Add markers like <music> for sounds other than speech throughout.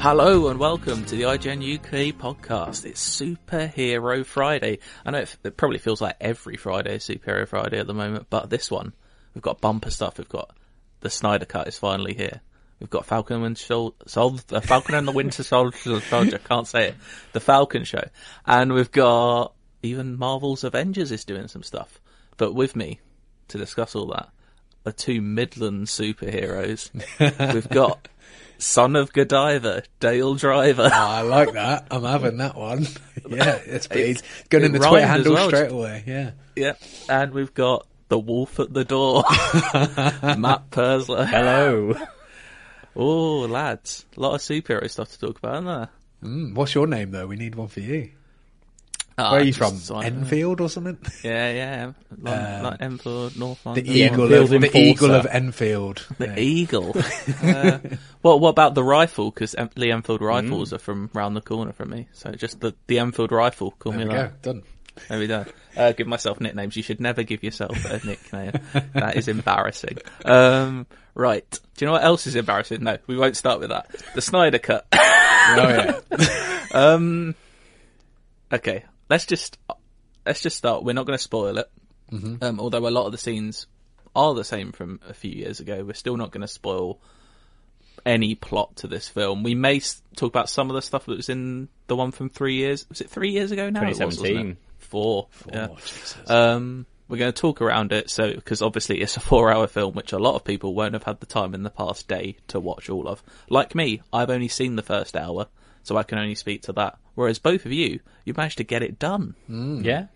Hello and welcome to the IGN UK podcast. It's Superhero Friday. I know it, it, probably feels like every Friday is Superhero Friday at the moment, but this one, we've got bumper stuff. We've got the Snyder Cut is finally here. We've got Falcon and Sol- Sol- uh, Falcon and the Winter Soldier. <laughs> Soldier. Can't say it. The Falcon Show, and we've got even Marvel's Avengers is doing some stuff. But with me to discuss all that are two Midland superheroes. <laughs> we've got son of Godiva, Dale Driver. Oh, I like <laughs> that. I'm having that one. <laughs> yeah, it's pretty. It's going in the Twitter handle well. straight away. Yeah. Yeah. And we've got the wolf at the door, <laughs> Matt Purslow. Hello. Oh, lads. A lot of superhero stuff to talk about, isn't there? Mm, what's your name, though? We need one for you. Uh, Where are you from? Enfield or something? Yeah, yeah. <laughs> Like, um, like Enfield, North London. The eagle, of, the eagle of Enfield. The yeah. eagle. <laughs> uh, well, what about the rifle? Because Lee Enfield rifles mm. are from round the corner from me. So just the, the Enfield rifle. Call there me that. Done. There we go. Uh, give myself nicknames. You should never give yourself a <laughs> nickname. that is embarrassing. Um, right. Do you know what else is embarrassing? No, we won't start with that. The Snyder Cut. oh yeah. um. Okay let's just let's just start. We're not going to spoil it. Mm-hmm. Um, although a lot of the scenes are the same from a few years ago, we're still not going to spoil any plot to this film. We may talk about some of the stuff that was in the one from three years. Was it three years ago now? 2017. Four. Four. Yeah. Um, we're going to talk around it, so because obviously it's a <laughs> four-hour film, which a lot of people won't have had the time in the past day to watch all of. Like me, I've only seen the first hour, so I can only speak to that. Whereas both of you, you managed to get it done. Mm. Yeah.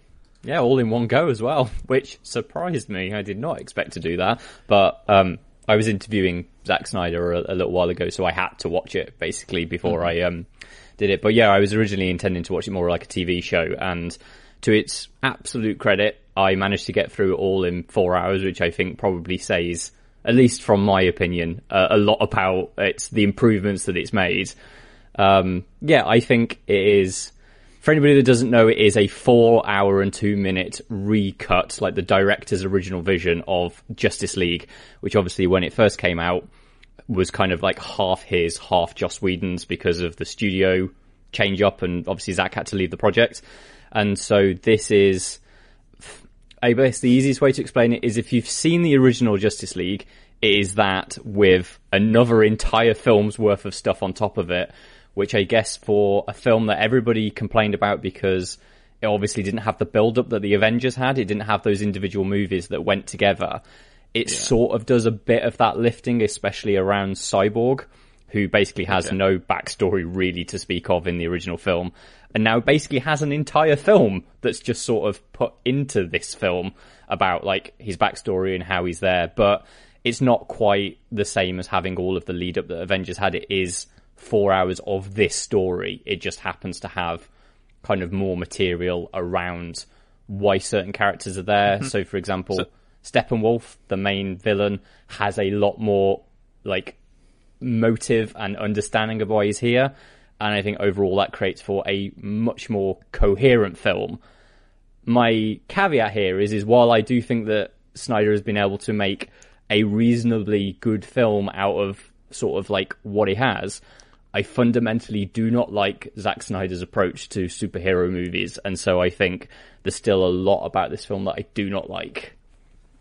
Yeah, all in one go as well, <laughs> which surprised me. I did not expect to do that. But um, I was interviewing Zack Snyder a, a, little while ago, so I had to watch it basically before mm-hmm. I um, did it. But yeah, I was originally intending to watch it more like a TV show, and to its absolute credit, I managed to get through it all in four hours, which I think probably says, at least from my opinion, uh, a lot about it's the improvements that it's made. Um, yeah, I think it is. For anybody that doesn't know, it is a four hour and two minute recut, like the director's original vision of Justice League, which obviously when it first came out was kind of like half his, half Joss Whedon's because of the studio change up and obviously Zach had to leave the project. And so this is, I guess the easiest way to explain it is if you've seen the original Justice League, it is that with another entire film's worth of stuff on top of it, which I guess for a film that everybody complained about because it obviously didn't have the build up that the Avengers had, it didn't have those individual movies that went together. It yeah. sort of does a bit of that lifting, especially around Cyborg, who basically has no backstory really to speak of in the original film, and now basically has an entire film that's just sort of put into this film about like his backstory and how he's there, but it's not quite the same as having all of the lead up that Avengers had. It is four hours of this story. It just happens to have kind of more material around why certain characters are there. Mm-hmm. So, for example, so- Steppenwolf, the main villain, has a lot more like motive and understanding of why he's here. And I think overall that creates for a much more coherent film. My caveat here is, is while I do think that Snyder has been able to make a reasonably good film out of sort of like what he has, I fundamentally do not like Zack Snyder's approach to superhero movies, and so I think there's still a lot about this film that I do not like.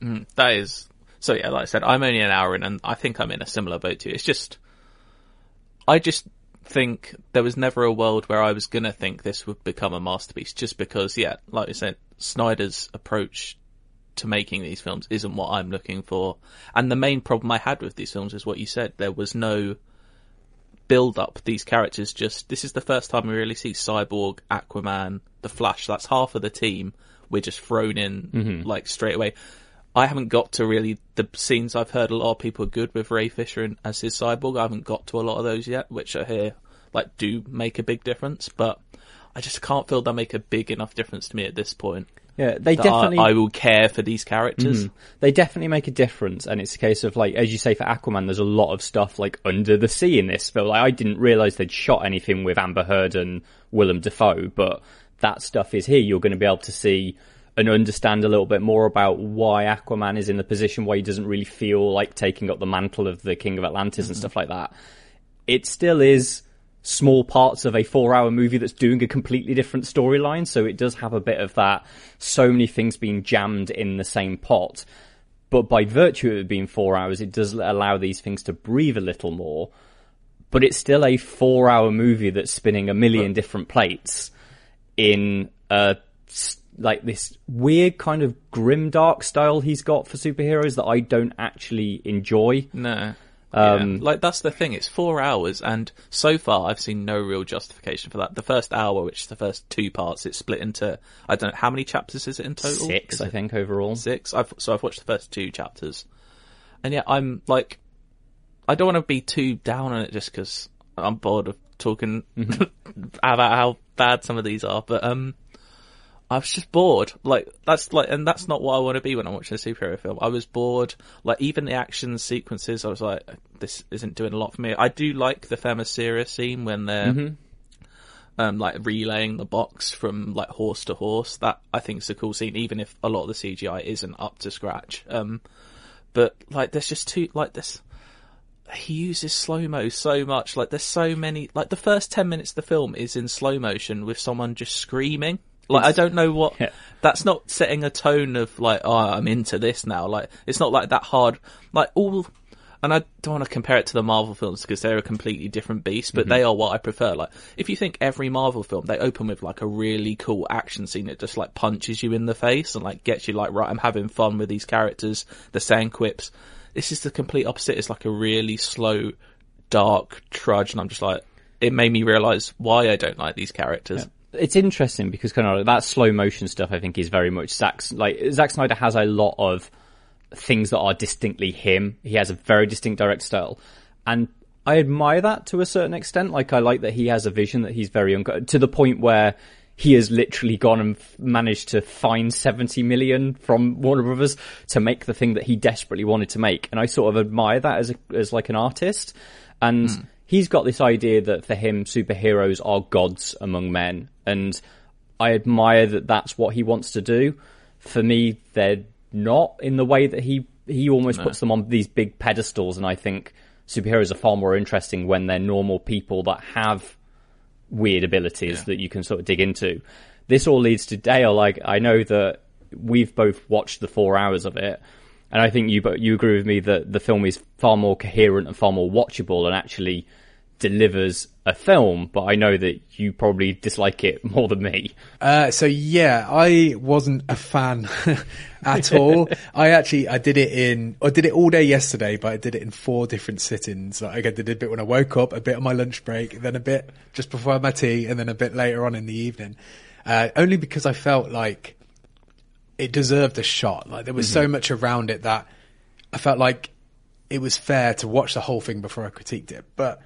Mm, that is so. Yeah, like I said, I'm only an hour in, and I think I'm in a similar boat to you. It's just, I just think there was never a world where I was gonna think this would become a masterpiece, just because, yeah, like I said, Snyder's approach to making these films isn't what I'm looking for, and the main problem I had with these films is what you said. There was no build up these characters just this is the first time we really see Cyborg, Aquaman, the Flash. That's half of the team. We're just thrown in mm-hmm. like straight away. I haven't got to really the scenes I've heard a lot of people are good with Ray Fisher and, as his cyborg. I haven't got to a lot of those yet, which I hear like do make a big difference, but I just can't feel they make a big enough difference to me at this point. Yeah, they definitely. I, I, will care for these characters. Mm, they definitely make a difference, and it's a case of like, as you say, for Aquaman, there's a lot of stuff like under the sea in this film. Like, I didn't realize they'd shot anything with Amber Heard and Willem Dafoe, but that stuff is here. You're going to be able to see and understand a little bit more about why Aquaman is in the position where he doesn't really feel like taking up the mantle of the King of Atlantis mm-hmm. and stuff like that. It still is small parts of a four hour movie that's doing a completely different storyline. So it does have a bit of that, so many things being jammed in the same pot. But by virtue of it being four hours, it does allow these things to breathe a little more. But it's still a four hour movie that's spinning a million different plates in a, like this weird kind of grim dark style he's got for superheroes that I don't actually enjoy. No. Um, yeah. Like that's the thing. It's four hours, and so far I've seen no real justification for that. The first hour, which is the first two parts, it's split into I don't know how many chapters is it in total. Six, I think overall. Six. I've, so I've watched the first two chapters, and yeah, I'm like, I don't want to be too down on it just because I'm bored of talking mm-hmm. <laughs> about how bad some of these are. But um, I was just bored. Like that's like, and that's not what I want to be when I'm watching a superhero film. I was bored. Like even the action sequences, I was like, this isn't doing a lot for me. I do like the Themyscira scene when they're. Mm-hmm. Um, like relaying the box from like horse to horse. That I think is a cool scene, even if a lot of the CGI isn't up to scratch. Um, but like, there's just too like this. He uses slow mo so much. Like, there's so many. Like, the first ten minutes of the film is in slow motion with someone just screaming. Like I don't know what. Yeah. That's not setting a tone of like, oh, I'm into this now. Like it's not like that hard. Like all, and I don't want to compare it to the Marvel films because they're a completely different beast, but mm-hmm. they are what I prefer. Like if you think every Marvel film, they open with like a really cool action scene that just like punches you in the face and like gets you like, right, I'm having fun with these characters. They're saying quips. This is the complete opposite. It's like a really slow, dark trudge, and I'm just like, it made me realize why I don't like these characters. Yeah it's interesting because kind of that slow motion stuff I think is very much Zack's like Zack Snyder has a lot of things that are distinctly him. He has a very distinct direct style, and I admire that to a certain extent. Like I like that he has a vision that he's very un- to the point where he has literally gone and f- managed to find 70 million from Warner Brothers to make the thing that he desperately wanted to make. And I sort of admire that as a, as like an artist. And mm he's got this idea that for him, superheroes are gods among men. And I admire that that's what he wants to do. For me, they're not in the way that he, he almost no. puts them on these big pedestals. And I think superheroes are far more interesting when they're normal people that have weird abilities yeah. that you can sort of dig into. This all leads to Dale. Like, I know that we've both watched the four hours of it. And I think you, you agree with me that the film is far more coherent and far more watchable and actually delivers a film, but I know that you probably dislike it <laughs> more than me. Uh, so yeah, I wasn't a fan <laughs> at all. I actually, I did it in, I did it all day yesterday, but I did it in four different sittings. Like I did a bit when I woke up, a bit on my lunch break, then a bit just before my tea, and then a bit later on in the evening. Uh, only because I felt like it deserved a shot. Like there was mm-hmm. so much around it that I felt like it was fair to watch the whole thing before I critiqued it. But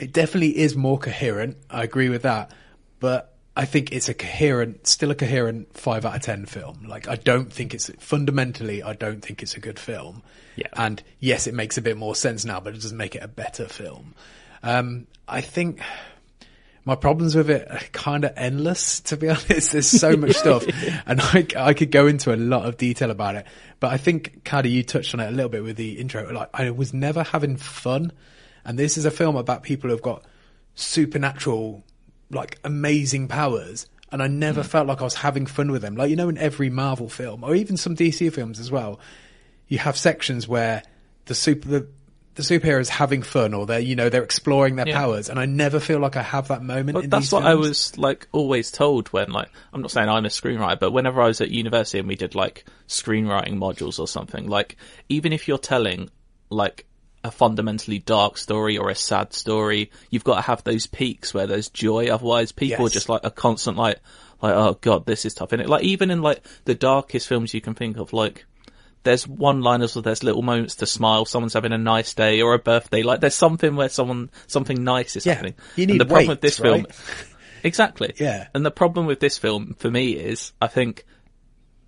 it definitely is more coherent. I agree with that, but I think it's a coherent, still a coherent five out of ten film. Like I don't think it's fundamentally, I don't think it's a good film. Yeah. And yes, it makes a bit more sense now, but it doesn't make it a better film. Um, I think my problems with it are kind of endless, to be <laughs> honest. There's so much stuff <laughs> and I, I could go into a lot of detail about it, but I think, Cardy, you touched on it a little bit with the intro. Like I was never having fun and this is a film about people who've got supernatural, like amazing powers. And I never mm. felt like I was having fun with them. Like, you know, in every Marvel film or even some DC films as well, you have sections where the super, the, the superheroes having fun or they're, you know, they're exploring their yeah. powers. And I never feel like I have that moment. that's what films. I was like always told when like, I'm not saying I'm a screenwriter, but whenever I was at university and we did like screenwriting modules or something, like even if you're telling like a fundamentally dark story or a sad story, you've got to have those peaks where there's joy. Otherwise, people yes. are just like a constant like, like, oh god, this is tough. And it like even in like the darkest films you can think of, like there's one-liners or there's little moments to smile. Someone's having a nice day or a birthday. Like there's something where someone something nice is Yeah, happening. you And need the problem with this film, <laughs> exactly. Yeah. And the problem with this film for me is, I think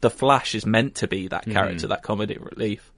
the Flash is meant to be that hmm. character, that comedy relief,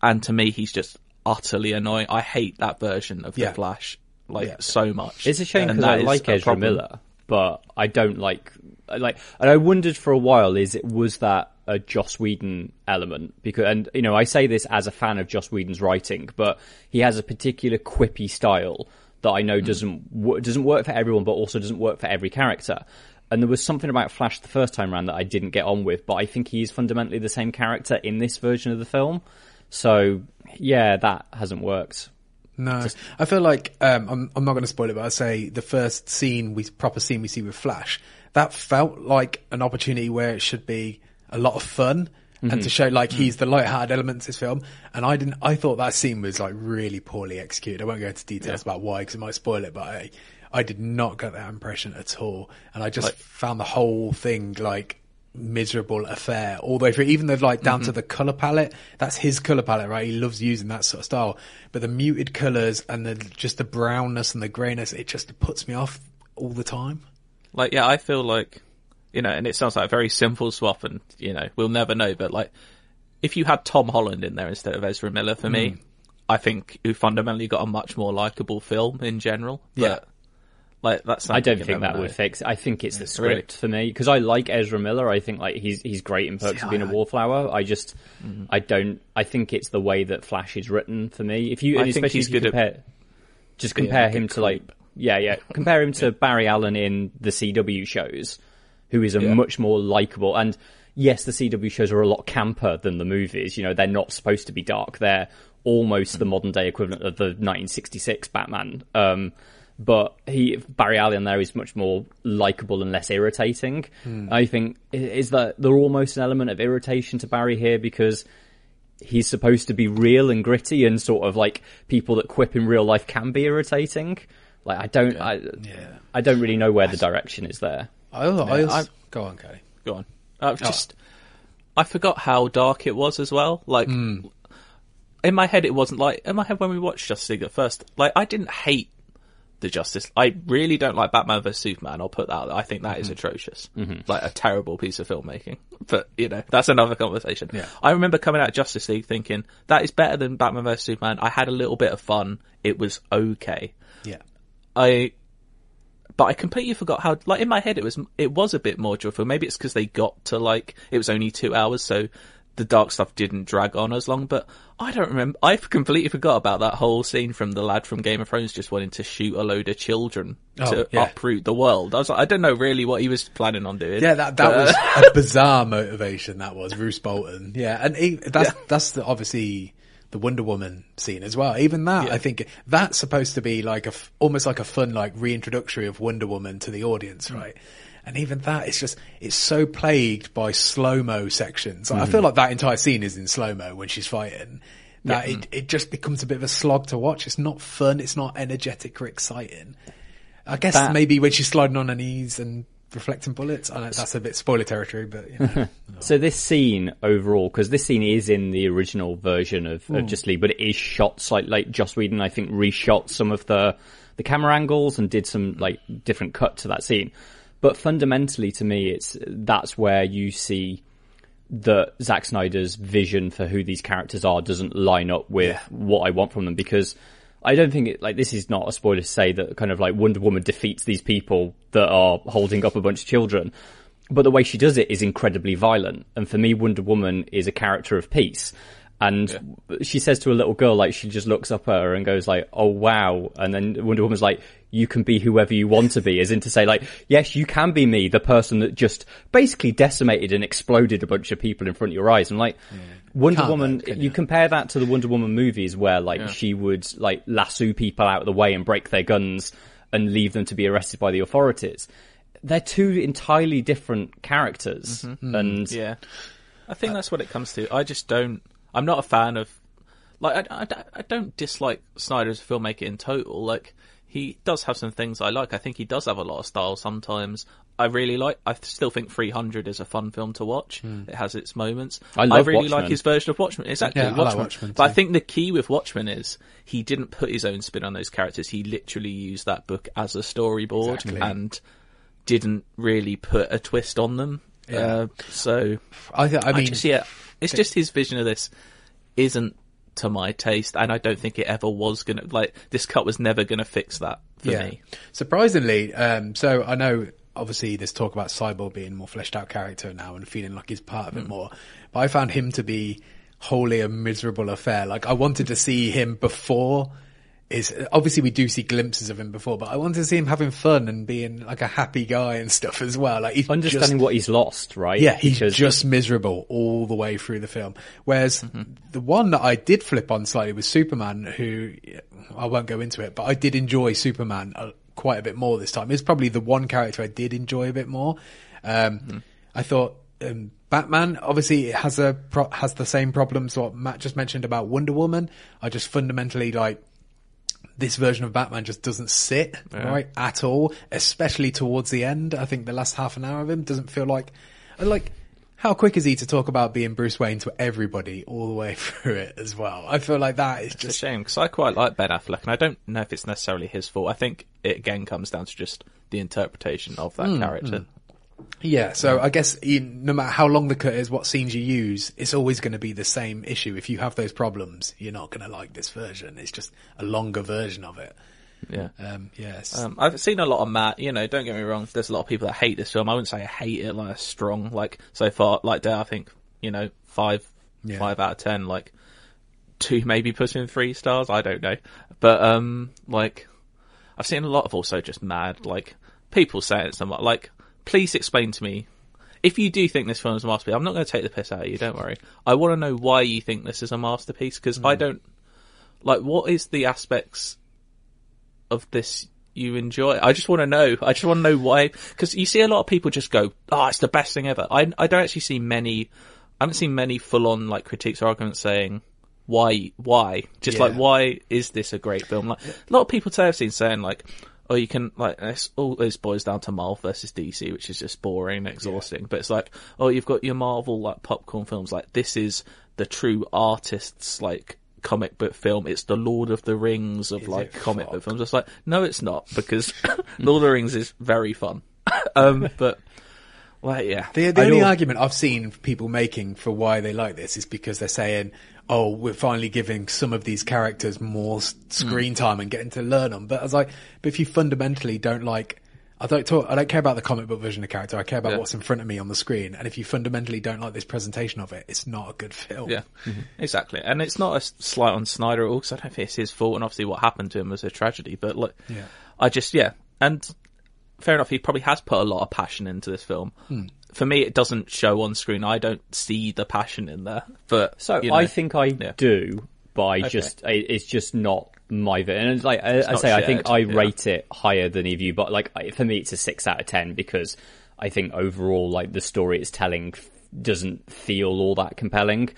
and to me, he's just utterly annoying. I hate that version of Yeah. the Flash like Yeah. so much. It's a shame because I like a Ezra problem. Miller, but I don't like like. And I wondered for a while: is it was that a Joss Whedon element? Because and you know I say this as a fan of Joss Whedon's writing, but he has a particular quippy style that I know hmm. doesn't doesn't work for everyone, but also doesn't work for every character. And there was something about Flash the first time around that I didn't get on with, but I think he is fundamentally the same character in this version of the film. So yeah, that hasn't worked. No, I feel like um, I'm, I'm not going to spoil it, but I say the first scene, we proper scene we see with Flash, that felt like an opportunity where it should be a lot of fun and to show like he's the light-hearted element to this film. And I didn't, I thought that scene was like really poorly executed. I won't go into details about why because it might spoil it, but I, I did not get that impression at all. And I just found the whole thing like miserable affair all the way through, even though like down to the color palette, that's his color palette, right? He loves using that sort of style, but the muted colors and the, just the brownness and the grayness, it just puts me off all the time. Like, yeah, I feel like, you know, and it sounds like a very simple swap, and you know, we'll never know. But like, if you had Tom Holland in there instead of Ezra Miller, for Hmm. me, I think you fundamentally got a much more likable film in general. But, Yeah. Like that's. I don't think that would fix. it. I think it's the Really? script for me because I like Ezra Miller. I think like he's he's great in Perks See, of Being a I- Wallflower. I just Mm-hmm. I don't. I think it's the way that Flash is written for me. If you I especially he's if you good at compare, just <laughs> compare him to like yeah yeah compare him to Barry Allen in the CW shows, who is a Yeah. much more likable and. Yes, the CW shows are a lot camper than the movies. You know, they're not supposed to be dark. They're almost the modern day equivalent of the 1966 Batman. Um, but he Barry Allen there is much more likable and less irritating. I think is that there almost an element of irritation to Barry here because he's supposed to be real and gritty and sort of like people that quip in real life can be irritating. Like I don't, I, Yeah. I don't really know where the direction is there. I, I, Yeah, I- go on, Kelly. Go on. Uh, just, I forgot how dark it was as well. Like, Hmm. in my head, it wasn't like in my head when we watched Justice League at first. Like, I didn't hate the Justice. I really don't like Batman vs Superman. I'll put that. I think that is Mm-hmm. atrocious. Like a terrible piece of filmmaking. <laughs> But you know, that's another conversation. Yeah. I remember coming out of Justice League thinking that is better than Batman vs Superman. I had a little bit of fun. It was okay. Yeah. I, but I completely forgot how. Like in my head, it was it was a bit more joyful. Maybe it's because they got to like it was only two hours, so the dark stuff didn't drag on as long. But I don't remember. I completely forgot about that whole scene from the lad from Game of Thrones just wanting to shoot a load of children Oh, to yeah. uproot the world. I was like, I don't know really what he was planning on doing. Yeah, that that was <laughs> a bizarre motivation. That was Roose Bolton. Yeah, and he, that's Yeah. that's the, obviously the Wonder Woman scene as well. Even that, I think that's supposed to be like a almost like a fun like reintroductory of Wonder Woman to the audience, mm. right? And even that, it's just it's so plagued by slow mo sections. Like, I hmm. feel like that entire scene is in slow mo when she's fighting. That it, it just becomes a bit of a slog to watch. It's not fun. It's not energetic or exciting. I guess That- maybe when she's sliding on her knees and reflecting bullets. I know that's a bit spoiler territory, but you know. <laughs> So this scene overall, because this scene is in the original version of, of hmm. Just League, but it is shot slightly like Joss Whedon. I think reshot some of the the camera angles and did some like different cut to that scene. But fundamentally, to me, it's that's where you see that Zack Snyder's vision for who these characters are doesn't line up with what I want from them because I don't think it, like this is not a spoiler to say that kind of like Wonder Woman defeats these people that are holding up a bunch of children. But the way she does it is incredibly violent. And for me, Wonder Woman is a character of peace. And she says to a little girl, like, she just looks up at her and goes like, oh wow. And then Wonder Woman's like, you can be whoever you want to be, as in to say like, yes, you can be me, the person that just basically decimated and exploded a bunch of people in front of your eyes. And like, mm. Wonder Can't Woman, you you? compare that to the Wonder Woman movies where like she would like lasso people out of the way and break their guns and leave them to be arrested by the authorities. They're two entirely different characters. Mm-hmm. And mm. Yeah, I think that's what it comes to. I just don't. I'm not a fan of. Like, I, I, I don't dislike Snyder as a filmmaker in total. Like, he does have some things I like. I think he does have a lot of style sometimes. I really like. I still think 300 is a fun film to watch. It has its moments. I love really Watchmen. like his version of Watchmen. Exactly, Yeah, I like Watchmen. Watchmen but I think the key with Watchmen is he didn't put his own spin on those characters. He literally used that book as a storyboard Exactly. and didn't really put a twist on them. Yeah. Uh, so I, th- I I mean, just yeah, it's just his vision of this isn't to my taste, and I don't think it ever was gonna like this cut was never gonna fix that for me. Surprisingly, um, so I know obviously there's talk about Cyborg being a more fleshed out character now and feeling like he's part of it more, but I found him to be wholly a miserable affair. Like I wanted to see him before. Is obviously we do see glimpses of him before, but I wanted to see him having fun and being like a happy guy and stuff as well. Like he's Understanding just, what he's lost, right? yeah, he's Because- just miserable all the way through the film. Whereas the one that I did flip on slightly was Superman, who I won't go into it, but I did enjoy Superman uh, quite a bit more this time. It's probably the one character I did enjoy a bit more. Um, I thought um, Batman obviously it has a pro- has the same problems what Matt just mentioned about Wonder Woman. I just fundamentally like this version of Batman just doesn't sit right at all, especially towards the end. I think the last half an hour of him doesn't feel like like how quick is he to talk about being Bruce Wayne to everybody all the way <laughs> through it as well? I feel like that is It's a just shame because I quite like Ben Affleck, and I don't know if it's necessarily his fault. I think it again comes down to just the interpretation of that hmm, character. Hmm. Yeah. So I guess you, no matter how long the cut is, what scenes you use, it's always going to be the same issue. If you have those problems, you're not going to like this version. It's just a longer version of it. Yeah. Um, yes. Um, I've seen a lot of Matt. You know, don't get me wrong. There's a lot of people that hate this film. I wouldn't say I hate it like strong. Like so far, like there, I think you know five, Yeah. five out of ten. Like two, maybe pushing three stars. I don't know, but um, like I've seen a lot of also just mad like people saying it somewhat. Like, please explain to me if you do think this film is a masterpiece. I'm not going to take the piss out of you. Don't worry. I want to know why you think this is a masterpiece because I hmm. don't like. What is the aspects of this you enjoy? I just want to know. I just want to know why. Because you see a lot of people just go, "Oh, it's the best thing ever." I I don't actually see many. I haven't seen many full on like critiques or arguments saying why why just Yeah. like why is this a great film? Like a lot of people today I've seen saying like. Oh, you can like this. All this boils down to Marvel versus DC, which is just boring and exhausting. But it's like, oh, you've got your Marvel like popcorn films. Like this is the true artists like comic book film. It's the Lord of the Rings of like comic fuck? book films. It's like, no, it's not because <laughs> Lord of the Rings is very fun. <laughs> um, but like, yeah, The, the only argument I've seen people making for why they like this is because they're saying, "Oh, we're finally giving some of these characters more s- hmm. screen time and getting to learn them." But I was like, "But if you fundamentally don't like, I don't talk, I don't care about the comic book version of the character. I care about Yeah. what's in front of me on the screen. And if you fundamentally don't like this presentation of it, it's not a good film." Yeah, mm-hmm. Mm-hmm. exactly. And it's not a slight on Snyder at all because I don't think it's his fault. And obviously, what happened to him was a tragedy. But look, Yeah. I just yeah, and fair enough. He probably has put a lot of passion into this film. Hmm. For me, it doesn't show on screen. I don't see the passion in there. But So you know, I think I yeah. do, but I just I, it's just not my bit. And it's like I, I not say, I think I yeah. rate it higher than either of you. But like for me, it's a six out of ten because I think overall, like the story it's telling doesn't feel all that compelling.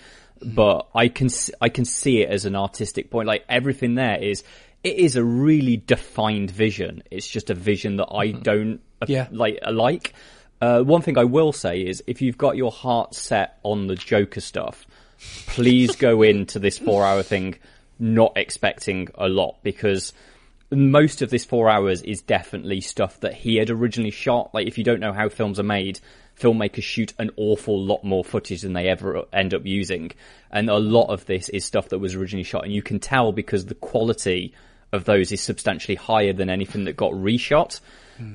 But I can I can see it as an artistic point. Like everything there is. It is a really defined vision. It's just a vision that I don't uh, Yeah. like. Like uh, one thing I will say is, if you've got your heart set on the Joker stuff, please go <laughs> into this four hour thing not expecting a lot because most of this four hours is definitely stuff that he had originally shot. Like, if you don't know how films are made, filmmakers shoot an awful lot more footage than they ever end up using. And a lot of this is stuff that was originally shot. And you can tell because the quality of those is substantially higher than anything that got reshot.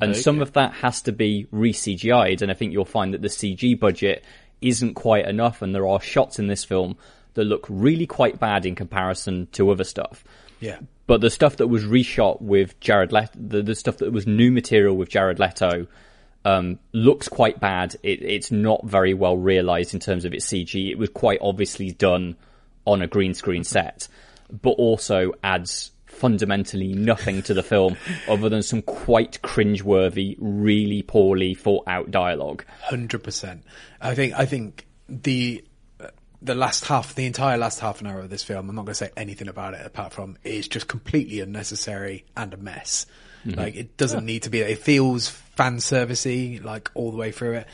And some of that has to be re-CGI'd. And I think you'll find that the CG budget isn't quite enough. And there are shots in this film that look really quite bad in comparison to other stuff. Yeah. But the stuff that was reshot with Jared Leto, the, the stuff that was new material with Jared Leto, um, looks quite bad. It, it's not very well realized in terms of its CG. It was quite obviously done on a green screen set, but also adds fundamentally nothing to the film <laughs> other than some quite cringeworthy, really poorly thought out dialogue. Hundred percent. I think. I think the uh, the last half, the entire last half an hour of this film. I'm not going to say anything about it apart from it's just completely unnecessary and a mess. Mm-hmm. Like it doesn't need to be. It feels fan servicey, like all the way through it.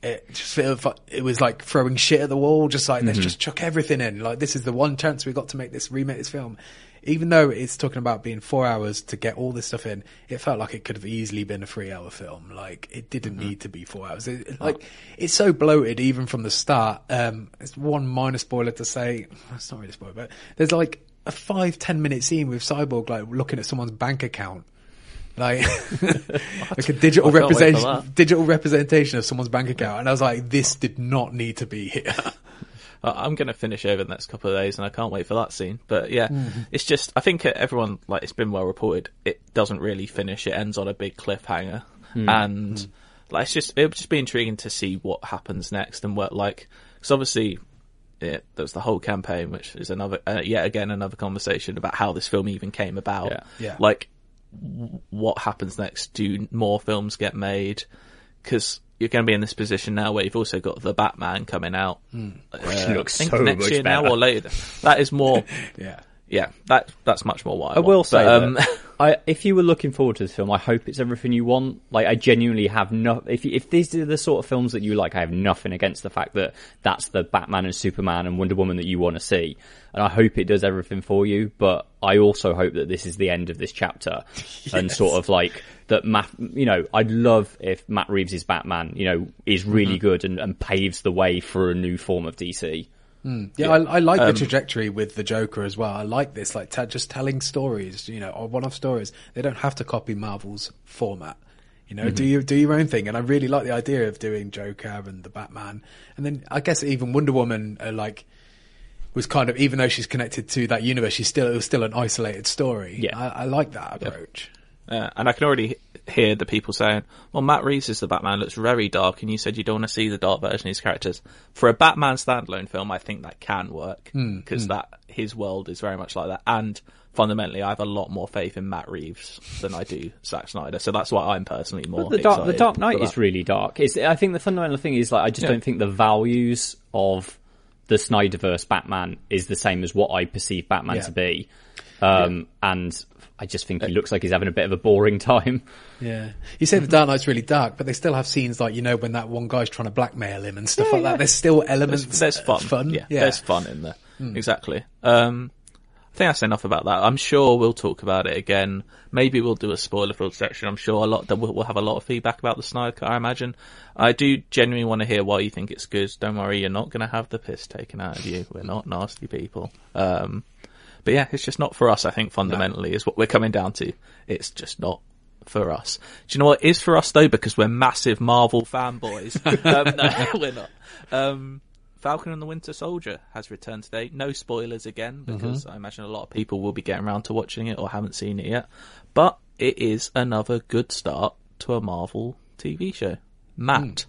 It just felt, like- it was like throwing shit at the wall, just like let's mm-hmm. just chuck everything in. Like this is the one chance we got to make this remake this film. Even though it's talking about being four hours to get all this stuff in, it felt like it could have easily been a three-hour film. Like it didn't need to be four hours. It, it- like it's so bloated even from the start. Um, it's one minor spoiler to say. <laughs> It's not really a spoiler, but there's like a five ten minute scene with Cyborg like looking at someone's bank account. Like, <laughs> like a digital I can't wait for representation, digital representation of someone's bank account, and I was like, "This did not need to be here." <laughs> I- I'm going to finish over the next couple of days, and I can't wait for that scene. But yeah, Mm-hmm. it's just I think everyone like it's been well reported. It doesn't really finish. It ends on a big cliffhanger, Hmm. and like it's just it would just be intriguing to see what happens next and what like because obviously. Yeah, there was the whole campaign, which is another, uh, yet again, another conversation about how this film even came about. Yeah. Yeah. Like, w- what happens next? Do more films get made? Because you're going to be in this position now where you've also got the Batman coming out. Uh, <laughs> looks I think so next year now or later. That is more. <laughs> yeah, yeah, that that's much more what I, I will say But, um, <laughs> I, if you were looking forward to this film, I hope it's everything you want. Like, I genuinely have no. If if these are the sort of films that you like, I have nothing against the fact that that's the Batman and Superman and Wonder Woman that you want to see, and I hope it does everything for you. But I also hope that this is the end of this chapter, <laughs> and sort of like that. Matt, you know, I'd love if Matt Reeves' Batman, you know, is really good and, and paves the way for a new form of DC. Yeah. I, I like Um, the trajectory with the Joker as well. I like this, like t- just telling stories, you know, or one-off stories. They don't have to copy Marvel's format. You know, Mm-hmm. do you do your own thing? And I really like the idea of doing Joker and the Batman, and then I guess even Wonder Woman, uh, like. Was kind of even though she's connected to that universe, she's still it was still an isolated story. Yeah. I, I like that approach. uh, and I can already hear the people saying, "Well, Matt Reeves is the Batman looks very dark," and you said you don't want to see the dark version of his characters. For a Batman standalone film, I think that can work Hmm, because that his world is very much like that, and fundamentally, I have a lot more faith in Matt Reeves than I do Zack Snyder. So that's why I'm personally more. the dark, the Dark Knight is really dark. It's, I think the fundamental thing is like I just Yeah. don't think the values of the Snyderverse Batman is the same as what I perceive Batman Yeah. to be. Um, and I just think he looks like he's having a bit of a boring <laughs> time. Yeah. You say the Dark Knight's really dark, but they still have scenes like, you know, when that one guy's trying to blackmail him and stuff like that. There's still elements there's, there's of fun. fun. Yeah, there's fun in there. Exactly. Um, I think that's enough about that. I'm sure we'll talk about it again. Maybe we'll do a spoiler filled section. I'm sure a lot that we'll, we'll have a lot of feedback about the Snyder Cut. I imagine. I do genuinely want to hear why you think it's good. Don't worry, you're not going to have the piss taken out of you. We're not nasty people. Um, but yeah, it's just not for us. I think fundamentally is what we're coming down to. It's just not for us. Do you know what it is for us though? Because we're massive Marvel fanboys. <laughs> um, no, <laughs> we're not. Um, Falcon and the Winter Soldier has returned today. No spoilers again, because I imagine a lot of people will be getting around to watching it or haven't seen it yet. But it is another good start to a Marvel TV show. Matt,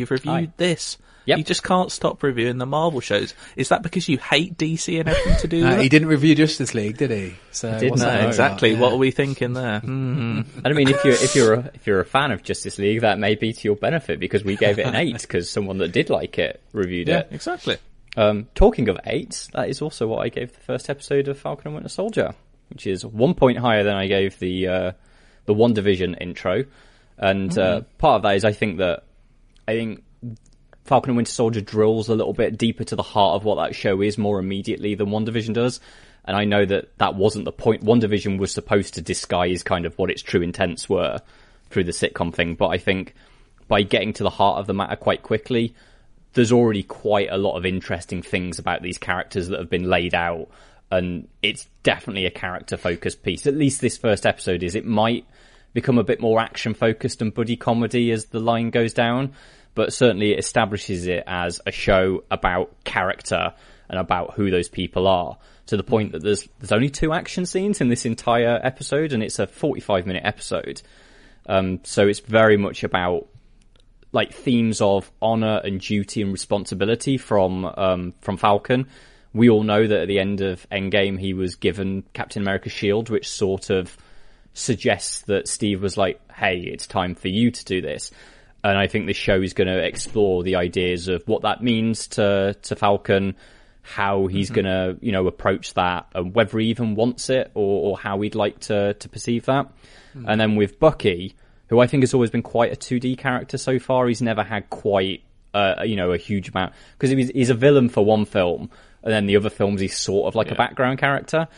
you've reviewed Hi. this. Yep. You just can't stop reviewing the Marvel shows. Is that because you hate DC and everything to do Uh, with he didn't review Justice League, did he? So didn't that No, exactly. Yeah. What are we thinking there? Hmm. <laughs> I mean, if you're if you're a, if you're a fan of Justice League, that may be to your benefit because we gave it an eight <laughs> because someone that did like it reviewed Yeah. it. Exactly. Um, talking of eights, that is also what I gave the first episode of Falcon and Winter Soldier, which is one point higher than I gave the uh, the WandaVision intro. And uh, part of that is I think that I think Falcon and Winter Soldier drills a little bit deeper to the heart of what that show is more immediately than WandaVision does. And I know that that wasn't the point. WandaVision was supposed to disguise kind of what its true intents were through the sitcom thing, but I think by getting to the heart of the matter quite quickly, there's already quite a lot of interesting things about these characters that have been laid out, and it's definitely a character focused piece. At least this first episode is. It might become a bit more action focused and buddy comedy as the line goes down, but certainly it establishes it as a show about character and about who those people are. To the point that there's there's only two action scenes in this entire episode, and it's a 45 minute episode. Um, so it's very much about like themes of honor and duty and responsibility from um, from Falcon. We all know that at the end of Endgame, he was given Captain America's shield, which sort of suggests that Steve was like, "Hey, it's time for you to do this." And I think this show is going to explore the ideas of what that means to to Falcon, how he's going to, you know, approach that and whether he even wants it or, or how he'd like to, to perceive that. And then with Bucky, who I think has always been quite a 2D character so far, he's never had quite, uh, you know, a huge amount because he's, he's a villain for one film and then the other films he's sort of like a background character.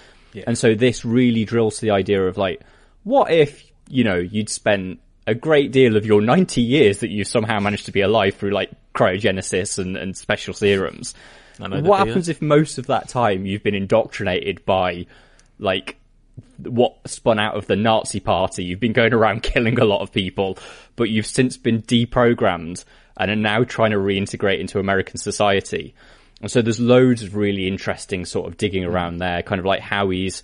And so this really drills to the idea of like, what if, you know, you'd spent a great deal of your 90 years that you somehow managed to be alive through like cryogenesis and, and special serums. I know the What happens if most of that time you've been indoctrinated by like what spun out of the Nazi party? You've been going around <laughs> killing a lot of people, but you've since been deprogrammed and are now trying to reintegrate into American society. And so there's loads of really interesting sort of digging around there, kind of like how he's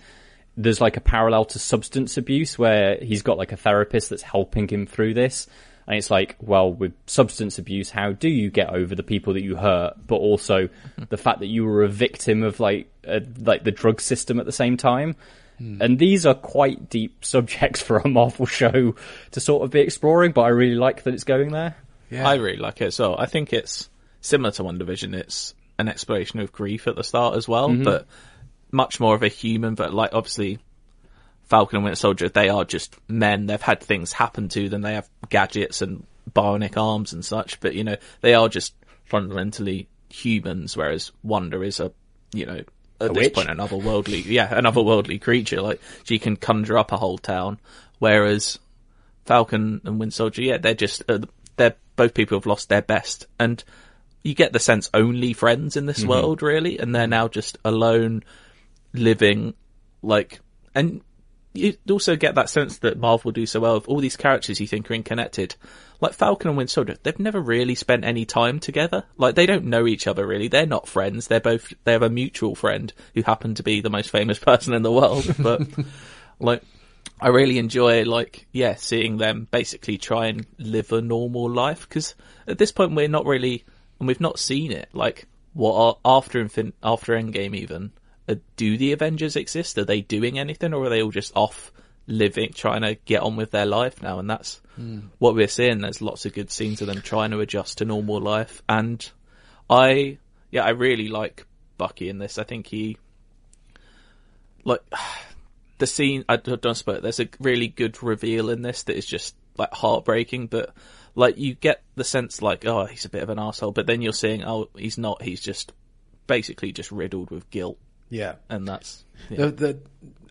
there's like a parallel to substance abuse where he's got like a therapist that's helping him through this. And it's like, well, with substance abuse, how do you get over the people that you hurt, but also <laughs> the fact that you were a victim of like, uh, like the drug system at the same time? And these are quite deep <laughs> subjects for a Marvel show to sort of be exploring, but I really like that it's going there. Yeah. I really like it So. I think it's similar to WandaVision. It's an exploration of grief at the start as well, but much more of a human. But like obviously, Falcon and Winter Soldier, they are just men. They've had things happen to them. They have gadgets and bionic arms and such. But you know, they are just fundamentally humans. Whereas Wanda is a, you know, at this witch? point, another worldly, yeah, another worldly creature. Like she can conjure up a whole town. Whereas Falcon and Winter Soldier, yeah, they're just uh, they're both people who've lost their best, and you get the sense only friends in this world really, and they're now just alone, living like, and you also get that sense that Marvel do so well of all these characters you think are interconnected. Like Falcon and Winter Soldier, they've never really spent any time together. Like they don't know each other really. They're not friends. They're both they have a mutual friend who happened to be the most famous <laughs> person in the world. But <laughs> like I really enjoy like yeah seeing them basically try and live a normal life because at this point we're not really and we've not seen it like what after infin- after Endgame even Uh, do the Avengers exist? Are they doing anything or are they all just off living trying to get on with their life now? And that's hmm. what we're seeing. There's lots of good scenes of them trying to adjust to normal life. And I yeah I really like Bucky in this. I think he like <sighs> the scene I don't it, There's a really good reveal in this that is just like heartbreaking, but like you get the sense like oh he's a bit of an asshole, but then you're seeing oh he's not. He's just basically just riddled with guilt, Yeah. and that's yeah. The,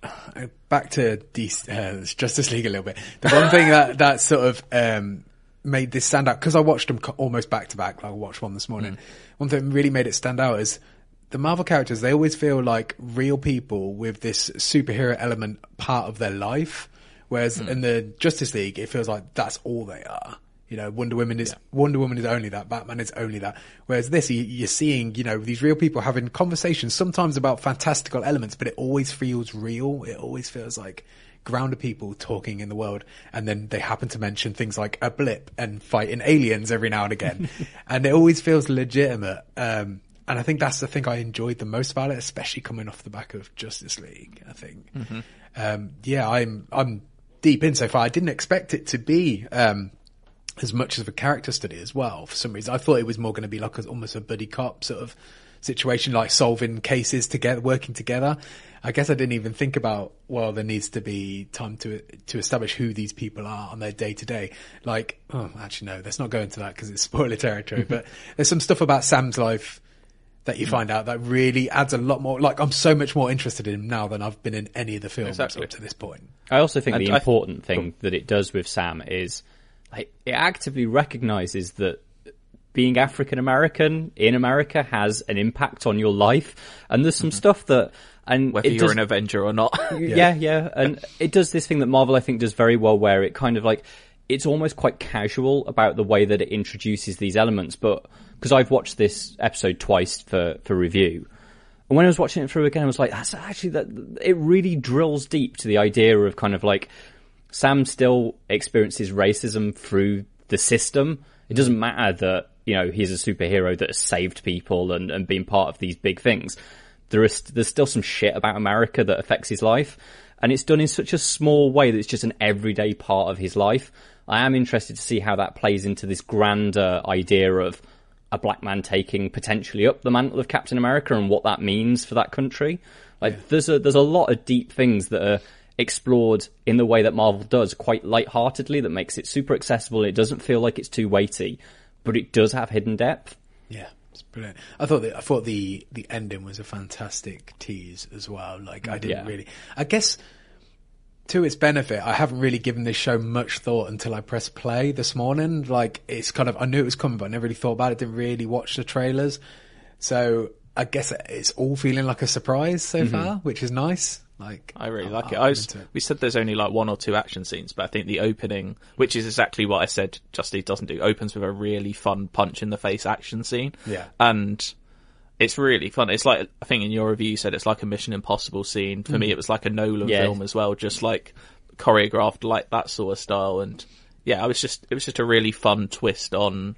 the, <sighs> back to DC, uh, Justice League a little bit. The one thing that, that sort of, um, made this stand out, because I watched them almost back to back, like I watched one this morning. One thing that really made it stand out is the Marvel characters, they always feel like real people with this superhero element part of their life. Whereas in the Justice League, it feels like that's all they are. You know, Wonder Woman is Wonder Woman is only that. Batman is only that. Whereas this, you, you're seeing, you know, these real people having conversations, sometimes about fantastical elements, but it always feels real. It always feels like grounded people talking in the world, and then they happen to mention things like a blip and fighting aliens every now and again, <laughs> and it always feels legitimate. Um, and I think that's the thing I enjoyed the most about it, especially coming off the back of Justice League. I think, um, yeah, I'm I'm deep in so far. I didn't expect it to be um, as much of a character study as well. For some reason, I thought it was more going to be like a, almost a buddy cop sort of situation, like solving cases together, working together. I guess I didn't even think about well, there needs to be time to to establish who these people are on their day to day. Like, oh, actually, no, let's not go into that because it's <laughs> spoiler territory. but <laughs> there's some stuff about Sam's life that you mm. find out that really adds a lot more. Like, I'm so much more interested in him now than I've been in any of the films Exactly. up to this point. I also think And the I- important thing that it does with Sam is like it actively recognizes that being African American in America has an impact on your life, and there's some mm-hmm. stuff that and whether you're does- an Avenger or not. <laughs> yeah, yeah, and it does this thing that Marvel I think does very well, where it kind of like it's almost quite casual about the way that it introduces these elements. But because I've watched this episode twice for for review, and when I was watching it through again, I was like, that's actually that it really drills deep to the idea of kind of like Sam still experiences racism through the system. It doesn't matter that, you know, he's a superhero that has saved people and, and been part of these big things. There is, there's still some shit about America that affects his life. And it's done in such a small way that it's just an everyday part of his life. I am interested to see how that plays into this grander idea of a black man taking potentially up the mantle of Captain America and what that means for that country. Like there's a there's a lot of deep things that are explored in the way that Marvel does, quite lightheartedly, that makes it super accessible. It doesn't feel like it's too weighty, but it does have hidden depth. Yeah, it's brilliant. I thought the, I thought the the ending was a fantastic tease as well. Like I didn't Yeah. really. I guess to its benefit, I haven't really given this show much thought until I pressed play this morning. Like it's kind of I knew it was coming, but I never really thought about it. Didn't really watch the trailers, so I guess it's all feeling like a surprise so mm-hmm. far, which is nice. Like I really like it. I'm was, into it. we said there's only like one or two action scenes, but I think the opening, which is exactly what I said Justice doesn't do, opens with a really fun punch in the face action scene. Yeah. And it's really fun. It's like, I think in your review you said it's like a Mission Impossible scene. For Mm. me, it was like a Nolan Yeah. film as well, just like choreographed like that sort of style. And yeah, I was just, it was just a really fun twist on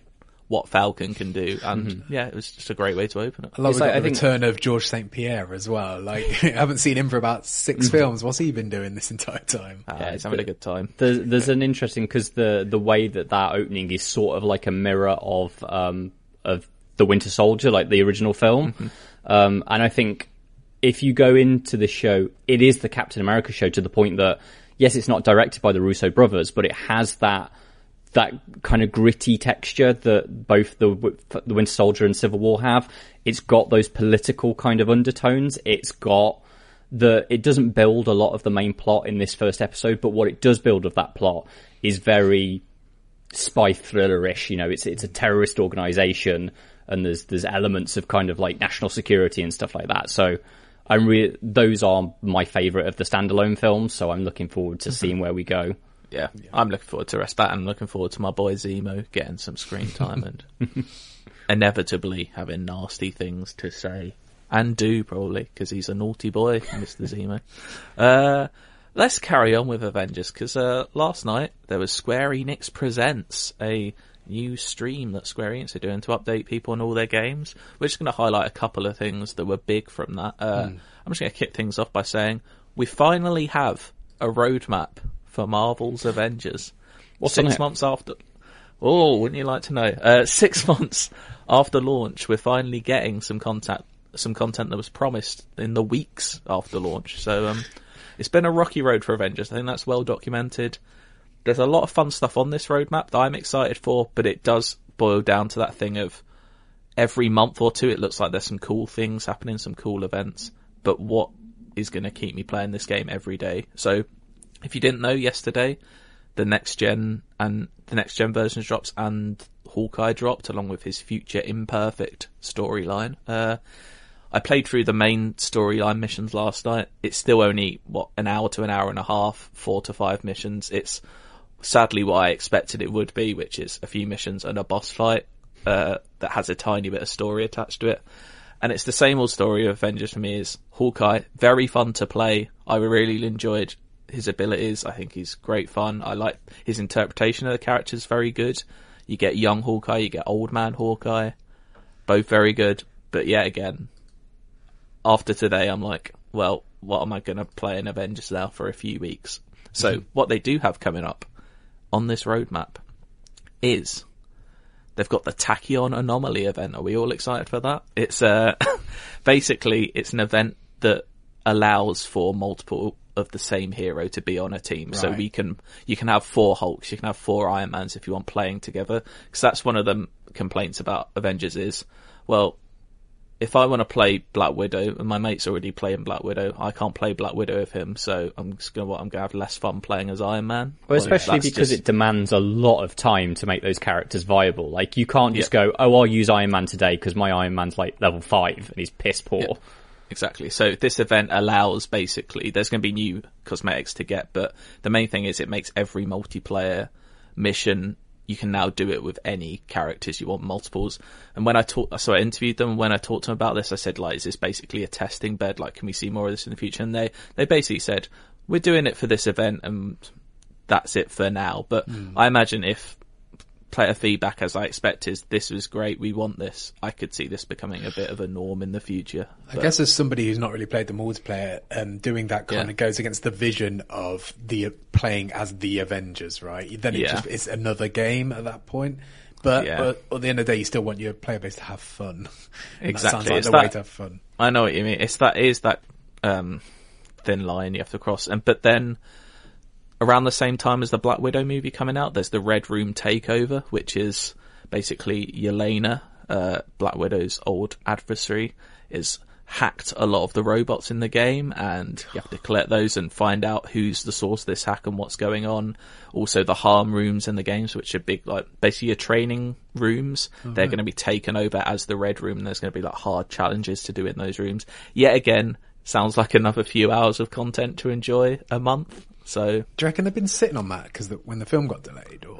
what Falcon can do. And yeah, it was just a great way to open it. I love It's like- got I the think- return of George St. Pierre as well. Like, <laughs> I haven't seen him for about six Mm-hmm. films. What's he been doing this entire time? Uh, Yeah, he's having a good time. There's, there's an interesting because the the way that that opening is sort of like a mirror of um of the Winter Soldier, like the original film, um, and I think if you go into the show, it is the Captain America show to the point that yes, it's not directed by the Russo brothers, but it has that that kind of gritty texture that both the the Winter Soldier and Civil War have. It's got those political kind of undertones. It's got the it doesn't build a lot of the main plot in this first episode, but what it does build of that plot is very spy thriller-ish. You know, it's it's a terrorist organization, and there's there's elements of kind of like national security and stuff like that. So. I'm re- those are my favorite of the standalone films, so I'm looking forward to seeing where we go. Yeah, I'm looking forward to rest that and looking forward to my boy Zemo getting some screen time and <laughs> inevitably having nasty things to say and do probably because he's a naughty boy, Mr. Zemo. <laughs> Uh, let's carry on with Avengers because uh, last night there was Square Enix Presents, a new stream that Square Enix are doing to update people on all their games. We're just going to highlight a couple of things that were big from that. Uh, I'm just going to kick things off by saying we finally have a roadmap for Marvel's Avengers. What's Six months after. Oh, wouldn't you like to know? Uh, six <laughs> months after launch, we're finally getting some content, some content that was promised in the weeks after launch. So, um, it's been a rocky road for Avengers. I think that's well documented. There's a lot of fun stuff on this roadmap that I'm excited for, but it does boil down to that thing of every month or two, it looks like there's some cool things happening, some cool events. But what is going to keep me playing this game every day? So, if you didn't know yesterday, the next gen and the next gen versions drops and Hawkeye dropped along with his future imperfect storyline. Uh, I played through the main storyline missions last night. It's still only what an hour to an hour and a half, four to five missions. It's sadly what I expected it would be, which is a few missions and a boss fight uh, that has a tiny bit of story attached to it. And it's the same old story of Avengers for me is Hawkeye, very fun to play. I really enjoyed his abilities. I think he's great fun. I like his interpretation of the characters very good. You get young Hawkeye, you get old man Hawkeye. Both very good. But yet again, after today, I'm like, well, what am I going to play in Avengers now for a few weeks? So what they do have coming up on this roadmap is they've got the Tachyon Anomaly event. Are we all excited for that? It's uh, <laughs> basically it's an event that allows for multiple of the same hero to be on a team. So we can you can have four Hulks, you can have four Iron Mans if you want playing together. Because that's one of the complaints about Avengers is, well, if I want to play Black Widow and my mate's already playing Black Widow, I can't play Black Widow with him. So I'm just gonna what I'm gonna have less fun playing as Iron Man. Well, especially because just- it demands a lot of time to make those characters viable. Like, you can't just go, oh, I'll use Iron Man today because my Iron Man's like level 5 and he's piss poor. Exactly. So this event allows basically there's going to be new cosmetics to get, but the main thing is it makes every multiplayer mission you can now do it with any characters you want multiples. And when I talked, so I interviewed them. When I talked to them about this, I said, like, is this basically a testing bed? Like, can we see more of this in the future? And they they basically said, we're doing it for this event, and that's it for now. But hmm. I imagine if player feedback, as I expect, is this was great, we want this. I could see this becoming a bit of a norm in the future. I guess as somebody who's not really played the multiplayer, um, doing that kind Yeah. of goes against the vision of the playing as the Avengers, right? Then it Yeah. just it's another game at that point. But, Yeah. but at the end of the day, you still want your player base to have fun. <laughs> Exactly. That sounds like It's the way to have fun. I know what you mean. It's that is that um, thin line you have to cross, and but then around the same time as the Black Widow movie coming out, there's the Red Room Takeover, which is basically Yelena, uh, Black Widow's old adversary, is hacked a lot of the robots in the game, and you have to collect those and find out who's the source of this hack and what's going on. Also, the harm rooms in the games, which are big, like basically your training rooms, they're going to be taken over as the Red Room, and there's going to be like hard challenges to do in those rooms. Yet again, sounds like another few hours of content to enjoy a month. So Do you reckon they've been sitting on that because when the film got delayed, or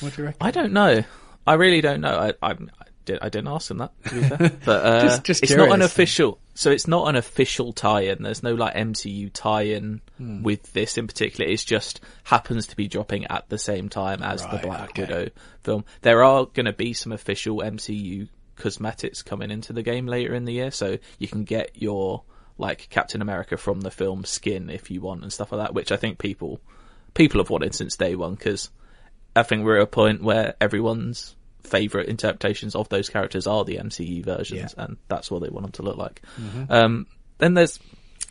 what do you reckon? I don't know. I really don't know. I, I, I, did, I didn't ask them that, to be fair. <laughs> But uh, Just- just it's not an official. So it's not an official tie-in. There's no like MCU tie-in Hmm. with this in particular. It's just happens to be dropping at the same time as the Black okay. Widow film. There are going to be some official MCU cosmetics coming into the game later in the year, so you can get your like Captain America from the film skin if you want and stuff like that. Which I think people people have wanted since day one because I think we're at a point where everyone's favorite interpretations of those characters are the MCU versions, Yeah. and that's what they want them to look like. Um, then there's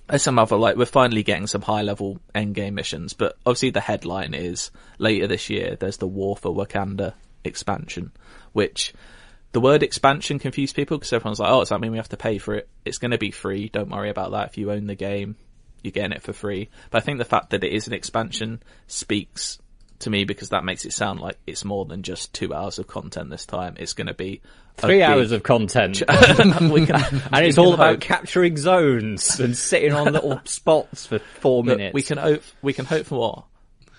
there's some other like we're finally getting some high level end game missions, but obviously the headline is later this year. There's the War for Wakanda expansion, which the word expansion confused people because everyone's like, oh, does that mean we have to pay for it? It's going to be free. Don't worry about that. If you own the game, you're getting it for free. But I think the fact that it is an expansion speaks to me because that makes it sound like it's more than just two hours of content this time. It's going to be Three big- hours of content. <laughs> can, <laughs> and it's all about hope. capturing zones and sitting on little <laughs> spots for four Look, minutes. we can hope. We can hope for more.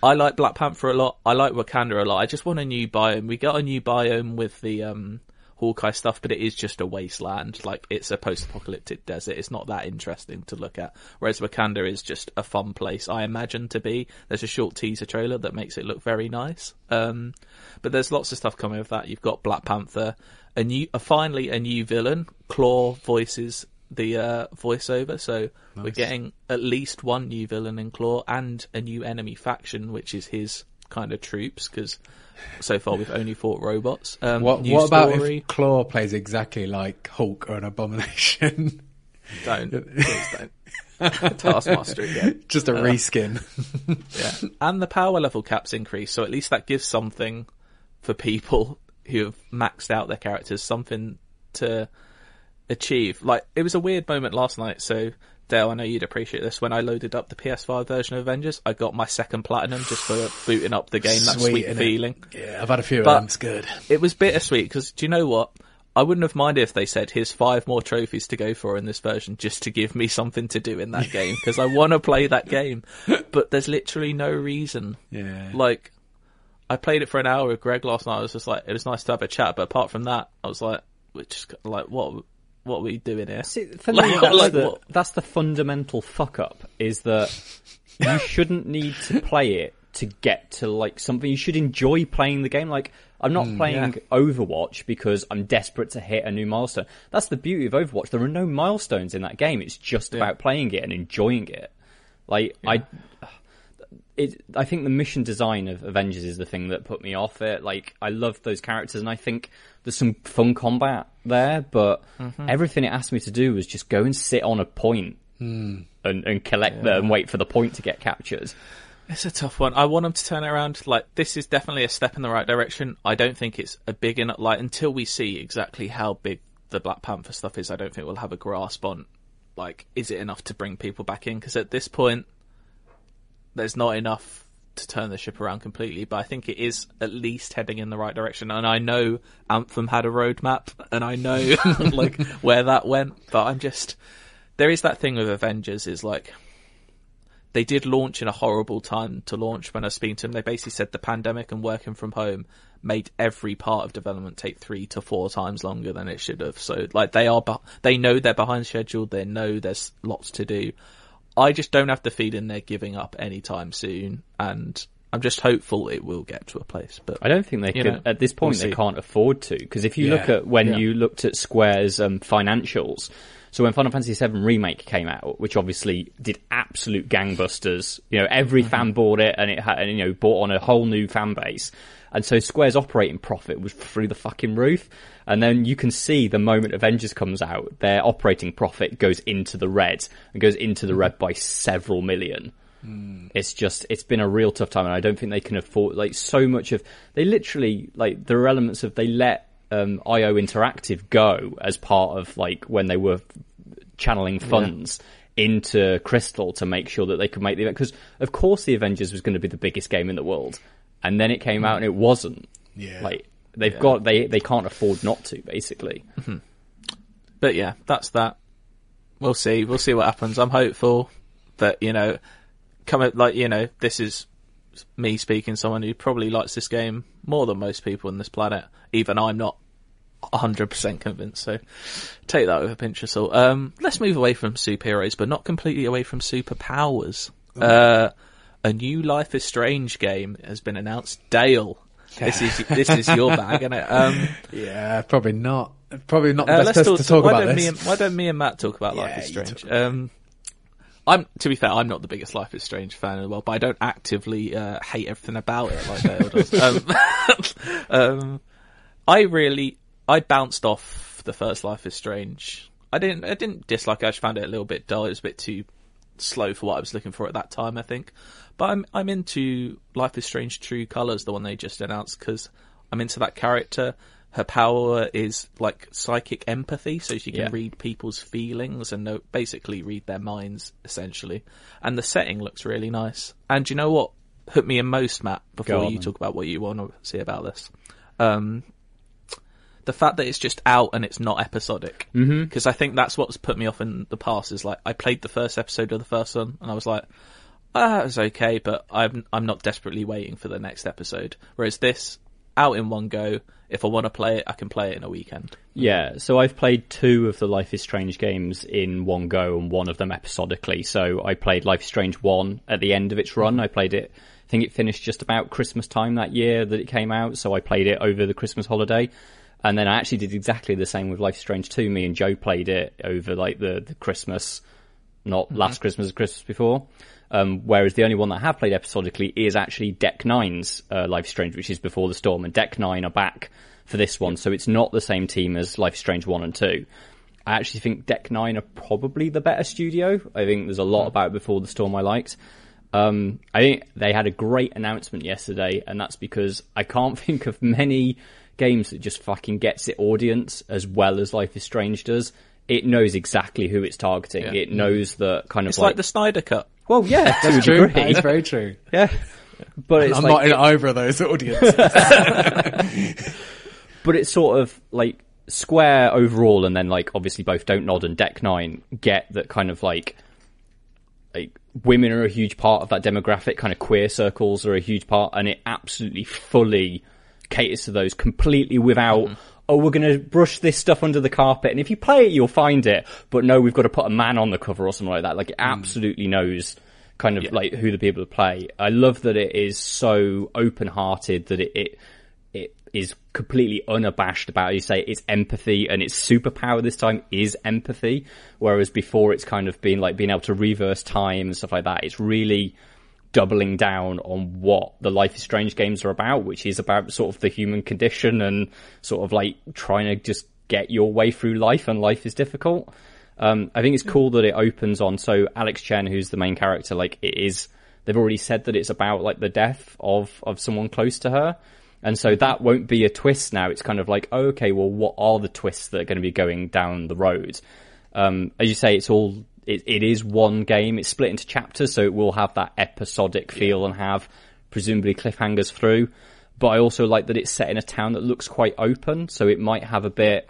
I like Black Panther a lot. I like Wakanda a lot. I just want a new biome. We got a new biome with the um, Hawkeye stuff, but it is just a wasteland. Like it's a post-apocalyptic desert. It's not that interesting to look at. Whereas Wakanda is just a fun place. I imagine to be. There's a short teaser trailer that makes it look very nice. Um, but there's lots of stuff coming with that. You've got Black Panther, a new, uh, finally a new villain. Klaw voices the uh, voiceover, so we're getting at least one new villain in Klaw and a new enemy faction, which is his kind of troops. Because so far we've only fought robots. Um, What, what about if Klaw plays exactly like Hulk or an Abomination? Don't <laughs> please don't. <laughs> Taskmaster again. Just a reskin. Yeah. And the power level caps increase, so at least that gives something for people who have maxed out their characters, something to achieve. Like, it was a weird moment last night, so Dale, I know you'd appreciate this. When I loaded up the PS5 version of Avengers, I got my second platinum just for booting up the game, that sweet feeling. Yeah, I've had a few But- of them. It's good. It was bittersweet, because do you know what? I wouldn't have minded if they said, here's five more trophies to go for in this version just to give me something to do in that <laughs> game, because I want to play that game. But there's literally no reason Yeah. like I played it for an hour with Greg last night. I was just like, it was nice to have a chat, but apart from that, I was like, we're just like, what, what are we doing here? See, for <laughs> Like- that's, like the, that's the fundamental fuck up. Is that you <laughs> shouldn't need to play it to get to like something. You should enjoy playing the game. Like I'm not hmm, playing yeah. Overwatch because I'm desperate to hit a new milestone. That's the beauty of Overwatch. There are no milestones in that game. It's just about playing it and enjoying it. Like I. It, I think the mission design of Avengers is the thing that put me off it. Like, I love those characters, and I think there's some fun combat there, but mm-hmm. everything it asked me to do was just go and sit on a point hmm. and, and collect them and wait for the point to get captured. It's a tough one. I want them to turn it around. Like this is definitely a step in the right direction. I don't think it's a big enough. Like until we see exactly how big the Black Panther stuff is, I don't think we'll have a grasp on like is it enough to bring people back in? Because at this point, there's not enough to turn the ship around completely. But I think it is at least heading in the right direction. And I know Anthem had a roadmap, and I know <laughs> like where that went. But I'm just there is that thing with Avengers is like they did launch in a horrible time to launch when I was speaking to them. They basically said the pandemic and working from home made every part of development take three to four times longer than it should have. So like they are, they know they're behind schedule. They know there's lots to do. I just don't have the feeling they're giving up anytime soon. And I'm just hopeful it will get to a place. But I don't think they You can, know, at this point, we'll they can't afford to. Because if you look at when yeah. you looked at Square's um, financials, So when Final Fantasy VII Remake came out, which obviously did absolute gangbusters, you know, every Mm-hmm. fan bought it and it had, and, you know, bought on a whole new fan base. And so Square's operating profit was through the fucking roof. And then you can see the moment Avengers comes out, their operating profit goes into the red and goes into the red by several million. It's just, it's been a real tough time and I don't think they can afford, like, so much of, they literally, like, there are elements of, they let, um, IO Interactive go as part of, like, when they were channeling funds into Crystal to make sure that they could make the event. Because, of course, the Avengers was going to be the biggest game in the world. And then it came out and it wasn't. Yeah. Like, they've got, they, they can't afford not to, basically. But yeah, that's that. We'll see. We'll see what happens. I'm hopeful that you know, come at- like you know, this is me speaking. Someone who probably likes this game more than most people on this planet. Even I'm not 100% convinced. So take that with a pinch of salt. Um, let's move away from superheroes, but not completely away from superpowers. Uh, a new Life is Strange game has been announced. Dale, this is this is your <laughs> bag, isn't it? Um, Yeah, probably not. Probably not the uh, best let's person talk, to talk why about don't this. And, why don't me and Matt talk about Yeah, Life is Strange? Um, I'm to be fair, I'm not the biggest Life is Strange fan in the world, but I don't actively uh, hate everything about it like Dale does. <laughs> um, <laughs> um, I really, I bounced off the first Life is Strange. I didn't, I didn't dislike it. I just found it a little bit dull. It was a bit too slow for what I was looking for at that time, I think. But I'm, I'm into Life is Strange True Colors, the one they just announced, because I'm into that character. Her power is like psychic empathy, so she can Yeah. read people's feelings and know, basically read their minds, essentially. And the setting looks really nice. And you know what hooked me in most, Matt, before on, you then. talk about what you want to see about this? Um, the fact that it's just out and it's not episodic. Because I think that's what's put me off in the past. Is like I played the first episode of the first one and I was like, ah, it was okay, but I'm I'm not desperately waiting for the next episode. Whereas this, out in one go. If I want to play it, I can play it in a weekend. Yeah, so I've played two of the Life is Strange games in one go and one of them episodically. So I played Life is Strange 1 at the end of its run. I played it, I think it finished just about Christmas time that year that it came out. So I played it over the Christmas holiday. And then I actually did exactly the same with Life is Strange 2. Me and Joe played it over like the, the Christmas, not last Christmas, Christmas before. Um, whereas the only one that I have played episodically is actually Deck Nine's uh, Life Strange, which is Before the Storm, and Deck 9 are back for this one, so it's not the same team as Life Strange 1 and 2. I actually think Deck 9 are probably the better studio. I think there's a lot about Before the Storm I liked. Um, I think they had a great announcement yesterday, and that's because I can't <laughs> think of many games that just fucking gets its audience as well as Life is Strange does. It knows exactly who it's targeting. Yeah. It knows that kind of It's like, the Snyder Cut. Well, yeah, to That's true. degree. That is very true. Yeah. But it's I'm like, not in it- either of those audiences. <laughs> but it's sort of like Square overall, and then like obviously both Don't Nod and Deck Nine get that kind of like like women are a huge part of that demographic. Kind of queer circles are a huge part, and it absolutely fully caters to those completely without. Mm-hmm. Oh, we're going to brush this stuff under the carpet, and if you play it, you'll find it. But no, we've got to put a man on the cover or something like that. Like, it hmm. absolutely knows kind of like who the people to play. I love that it is so open-hearted that it, it it is completely unabashed about. You say it's empathy, and its superpower this time is empathy, whereas before it's kind of been like being able to reverse time and stuff like that. It's really doubling down on what the Life is Strange games are about, which is about sort of the human condition and sort of like trying to just get your way through life, and life is difficult. Um, I think it's cool that it opens on so Alex Chen, who's the main character, like it is. They've already said that it's about like the death of of someone close to her, and so that won't be a twist now. It's kind of like, oh, okay, well, what are the twists that are going to be going down the road? Um, as you say, it's all it, it is one game. It's split into chapters, so it will have that episodic feel and have presumably cliffhangers through. But I also like that it's set in a town that looks quite open, so it might have a bit.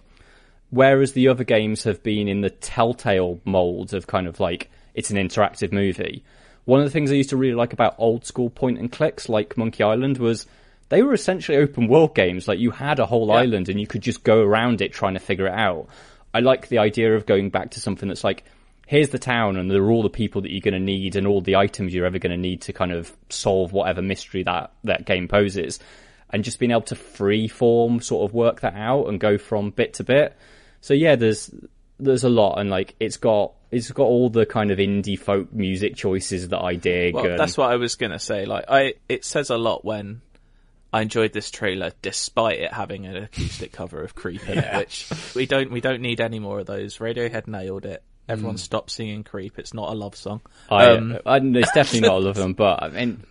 Whereas the other games have been in the Telltale mold of kind of like it's an interactive movie. One of the things I used to really like about old school point and clicks like Monkey Island was they were essentially open world games. Like you had a whole island and you could just go around it trying to figure it out. I like the idea of going back to something that's like, here's the town and there are all the people that you're going to need and all the items you're ever going to need to kind of solve whatever mystery that, that game poses. And just being able to free form sort of work that out and go from bit to bit. So yeah, there's, there's a lot, and like it's got it's got all the kind of indie folk music choices that I dig. Well, and, that's what I was gonna say. Like, I it says a lot when I enjoyed this trailer, despite it having an acoustic cover of "Creep" in it, which we don't we don't need any more of those. Radiohead nailed it. Everyone stop singing "Creep." It's not a love song. I, Um, I, it's definitely not a love <laughs> song, but I mean,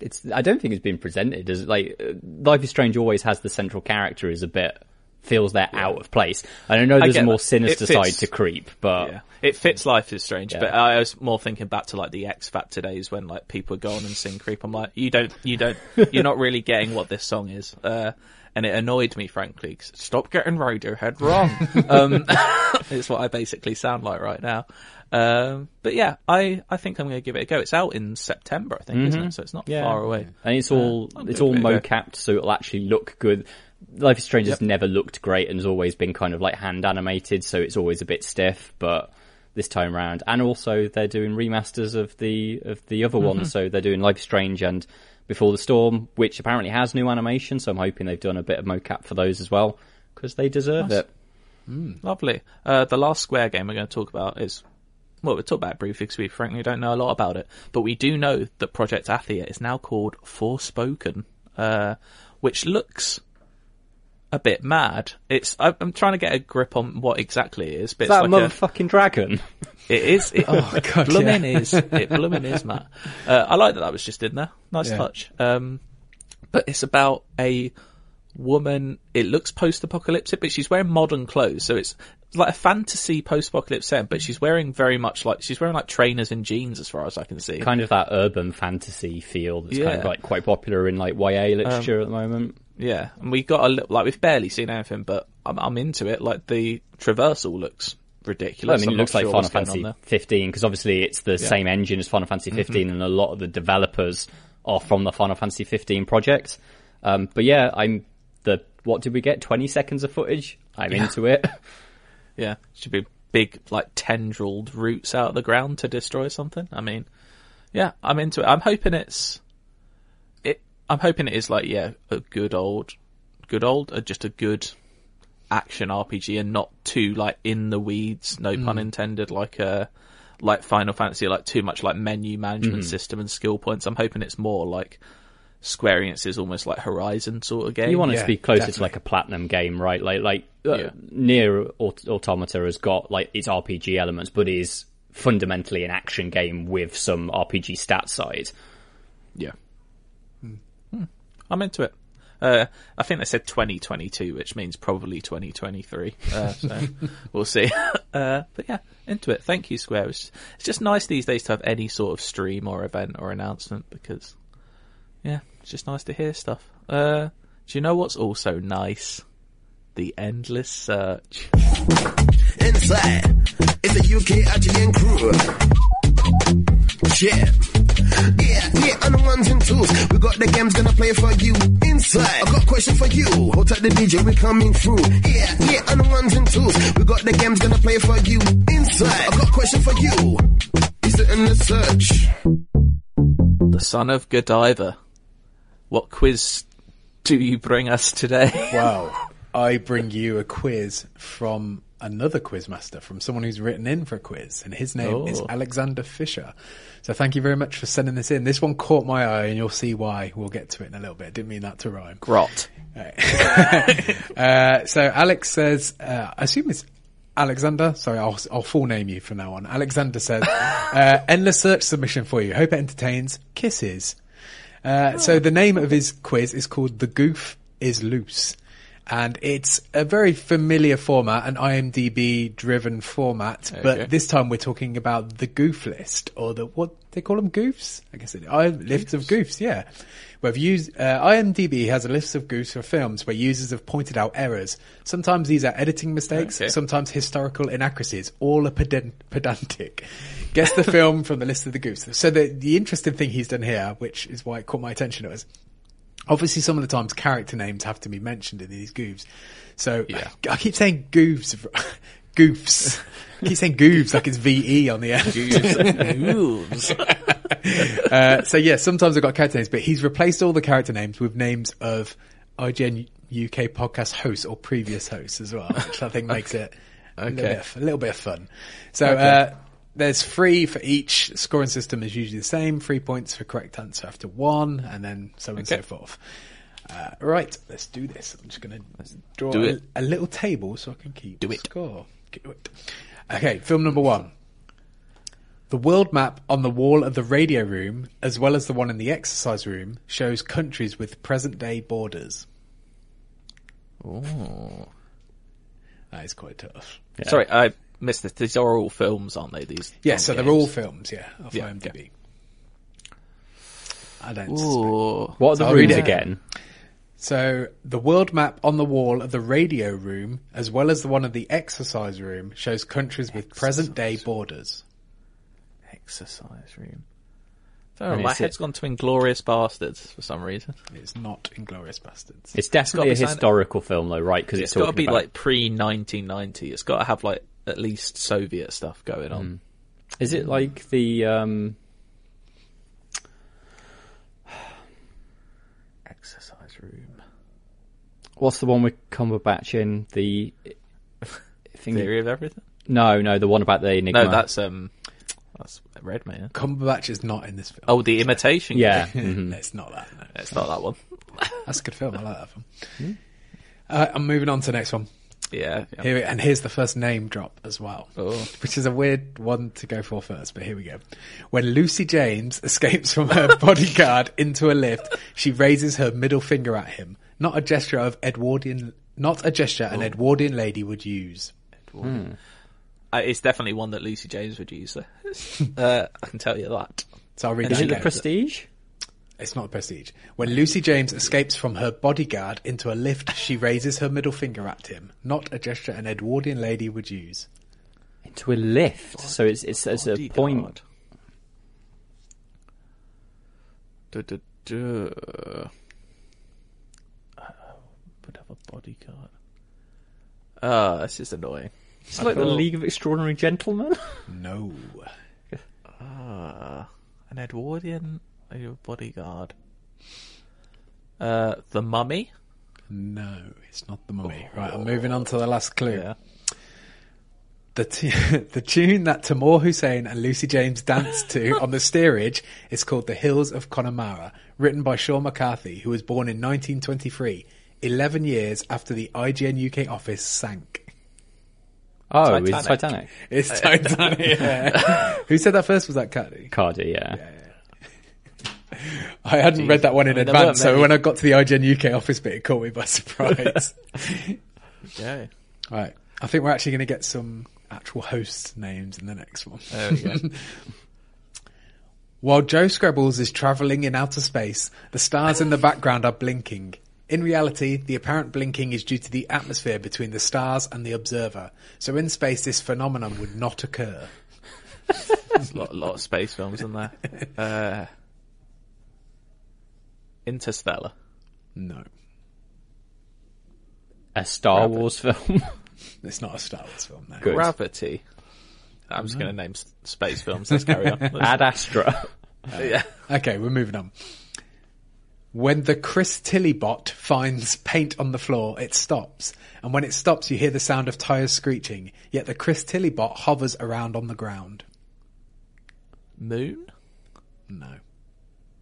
it's. I don't think it's been presented as like uh, Life is Strange. Always has the central character is a bit feels they're out of place. And I know there's a more sinister fits- side to Creep, but yeah, it fits. Life is strange, Yeah. but I was more thinking back to like the X Factor days when like people go on and sing "Creep." I'm like, you don't, you don't, <laughs> you're not really getting what this song is. Uh, and it annoyed me, frankly. 'cause Stop getting Radiohead wrong. <laughs> um, <laughs> it's what I basically sound like right now. Um, but yeah, I, I think I'm going to give it a go. It's out in September, I think, isn't it? So it's not Mm-hmm. Yeah. far away. and it's all I'll it's all it a go. mocapped, so it'll actually look good. Life is Strange has never looked great and has always been kind of like hand animated, so it's always a bit stiff. But this time round, and also they're doing remasters of the of the other Mm-hmm. ones, so they're doing Life is Strange and Before the Storm, which apparently has new animation. So I'm hoping they've done a bit of mocap for those as well because they deserve Nice. it. Lovely. Uh, the last Square game we're going to talk about is, well, we'll talk about it briefly because we frankly don't know a lot about it. But we do know that Project Athia is now called Forspoken, uh, which looks a bit mad. It's I- I'm trying to get a grip on what exactly it is, but Is that it's a like a, motherfucking dragon? it is. It, <laughs> Oh, God, blooming yeah. is. It blooming is, Matt. Uh, I like that that was just in there. Nice Yeah. touch. Um, but it's about a woman. It looks post-apocalyptic, but she's wearing modern clothes, so it's like a fantasy post-apocalypse set. But she's wearing very much like she's wearing like trainers and jeans, as far as I can see. kind of that urban fantasy feel that's kind of Um, like quite popular in like YA literature at the moment. Yeah, and we got a li- like we've barely seen anything, but I'm, I'm into it. Like the traversal looks ridiculous. I mean, I'm it looks like sure Final what's going on Fantasy 15 because obviously it's the same engine as Final Fantasy 15, and a lot of the developers are from the Final Fantasy 15 project. Um, but yeah, I'm the what did we get? 20 seconds of footage. I'm into it. <laughs> Yeah, should be big like tendrilled roots out of the ground to destroy something. I mean, yeah, I'm into it. I'm hoping it's it. I'm hoping it is like yeah, a good old, good old, uh, just a good action RPG and not too like in the weeds. No pun intended. Like a like Final Fantasy, like too much like menu management system and skill points. I'm hoping it's more like Square Enix is almost like Horizon sort of game. You want it Yeah, to be closer definitely. to like a platinum game, right? Like like uh, Yeah. Nier Aut- Automata has got like its RPG elements, but is fundamentally an action game with some RPG stat side. Yeah. I'm into it. Uh, I think they said 2022, which means probably 2023. Uh, so <laughs> we'll see. <laughs> Uh, but yeah, into it. Thank you, Square. It's, it's just nice these days to have any sort of stream or event or announcement because, yeah, it's just nice to hear stuff. Uh, do you know what's also nice? The endless search. Inside is a UK Argentine crew. Yeah. Yeah, yeah, and the ones and twos. We got the games gonna play for you. Inside, I got a question for you. Hold tight the DJ, we coming through. Yeah, yeah, and the ones and twos. We got the games gonna play for you. Inside, I got a question for you. Is it in the search? The son of Godiva. What quiz do you bring us today? <laughs> Wow. I bring you a quiz from another quizmaster, from someone who's written in for a quiz, and his name is Oh. Alexander Fisher. So thank you very much for sending this in. This one caught my eye, and you'll see why. We'll get to it in a little bit. Didn't mean that to rhyme. Grot. <laughs> Uh, so Alex says, uh, I assume it's Alexander. Sorry, I'll, I'll full name you from now on. Alexander says, <laughs> uh, endless search submission for you. Hope it entertains. Kisses. Uh, so the name of his quiz is called The Goof is Loose. And it's a very familiar format, an IMDb driven format, Okay. but this time we're talking about the goof list, or the, what they call them goofs? I guess it, I, lists of goofs, yeah. Where used, uh, IMDb has a list of goofs for films where users have pointed out errors. Sometimes these are editing mistakes, Okay. sometimes historical inaccuracies, all are pedant- pedantic. Guess the <laughs> film from the list of the goofs. So the, the interesting thing he's done here, which is why it caught my attention, was obviously some of the times character names have to be mentioned in these goofs. So Yeah. I keep saying goofs, <laughs> goofs. I keep saying goofs like it's VE on the end. Ooze. <laughs> Uh, so yeah, sometimes I've got character names, but he's replaced all the character names with names of IGN UK podcast hosts or previous hosts as well, which I think makes it A little, Okay. bit of, a little bit of fun. So uh, there's three for each. Scoring system is usually the same. Three points for correct answer after one, and then so on and so forth. Uh, right, let's do this. I'm just going to draw a, a little table so I can keep Do it. score. Do it. Okay, film number one. The world map on the wall of the radio room, as well as the one in the exercise room, shows countries with present day borders. Oh. That is quite tough. Yeah. Sorry, I missed this. These are all films, aren't they? These. Yeah, aren't so they're all films, yeah, off Yeah, IMDb. I don't suspect. Ooh. What are the I'll read it. again? So the world map on the wall of the radio room, as well as the one of the exercise room, shows countries with present day borders. Exercise room. I don't know, And my it's head's it- gone to Inglourious Basterds for some reason. It's not Inglourious Basterds. It's definitely a be something- historical film, though, right? Because it's it's, got to be about- like pre 1990. It's got to have like at least Soviet stuff going on. Is it like the um, <sighs> Exercise room. what's the one with Cumberbatch in the <laughs> thing? Theory of everything. No, no, the one about the enigma. No, that's um, that's Redmayne. Cumberbatch is not in this film. Oh, the imitation. yeah. Game. mhm. <laughs> it's not that. No. it's not that one. That's a good film. I like that film. Uh, I'm moving on to the next one. Yeah. yeah. Here, and here's the first name drop as well, Oh. which is a weird one to go for first. But here we go. When Lucy James <laughs> escapes from her bodyguard into a lift, she raises her middle finger at him. Not a gesture of Edwardian, not a gesture an Edwardian lady would use. Uh, it's definitely one that Lucy James would use. <laughs> Uh, I can tell you that. So I'll read Is that it the. Prestige? It's not Prestige. When Lucy James escapes from her bodyguard into a lift, she <laughs> raises her middle finger at him. Not a gesture an Edwardian lady would use. Into a lift. So it's it's, it's a Bodyguard. point. Duh, duh, duh. Uh, would have a bodyguard. Ah, this is annoying. It's like the League of Extraordinary Gentlemen. No. <laughs> Ah, an Edwardian a bodyguard. Uh, the Mummy. No, it's not the mummy. Right, I'm moving on to the last clue. Yeah. The, t- <laughs> the tune that Tamoor Hussain and Lucy James danced to <laughs> on the steerage is called The Hills of Connemara, written by Sean McCarthy, who was born in 1923, 11 years after the IGN UK office sank. Oh, Titanic. it's Titanic. It's Titanic. yeah. <laughs> Who said that first? Was that Cardy? Cardy, yeah. I hadn't read that one in I mean, advance, so when I got to the IGN UK office bit, it caught me by <laughs> surprise. <laughs> Yeah. right, I think we're actually going to get some actual host names in the next one. There we go. <laughs> While Joe Skrebels is travelling in outer space, the stars in the background are blinking. In reality, the apparent blinking is due to the atmosphere between the stars and the observer. So in space, this phenomenon would not occur. There's a lot, a lot of space films in there. Uh, Interstellar. No, A Star Rabbit. Wars film. <laughs> it's not a Star Wars film. No. Good. Gravity. I'm just going to name s- space films. Let's carry on. <laughs> Ad Astra. Uh, yeah. Okay, we're moving on. When the Chris Tilly bot finds paint on the floor, it stops. And when it stops, you hear the sound of tyres screeching. Yet the Chris Tilly bot hovers around on the ground. Moon. No.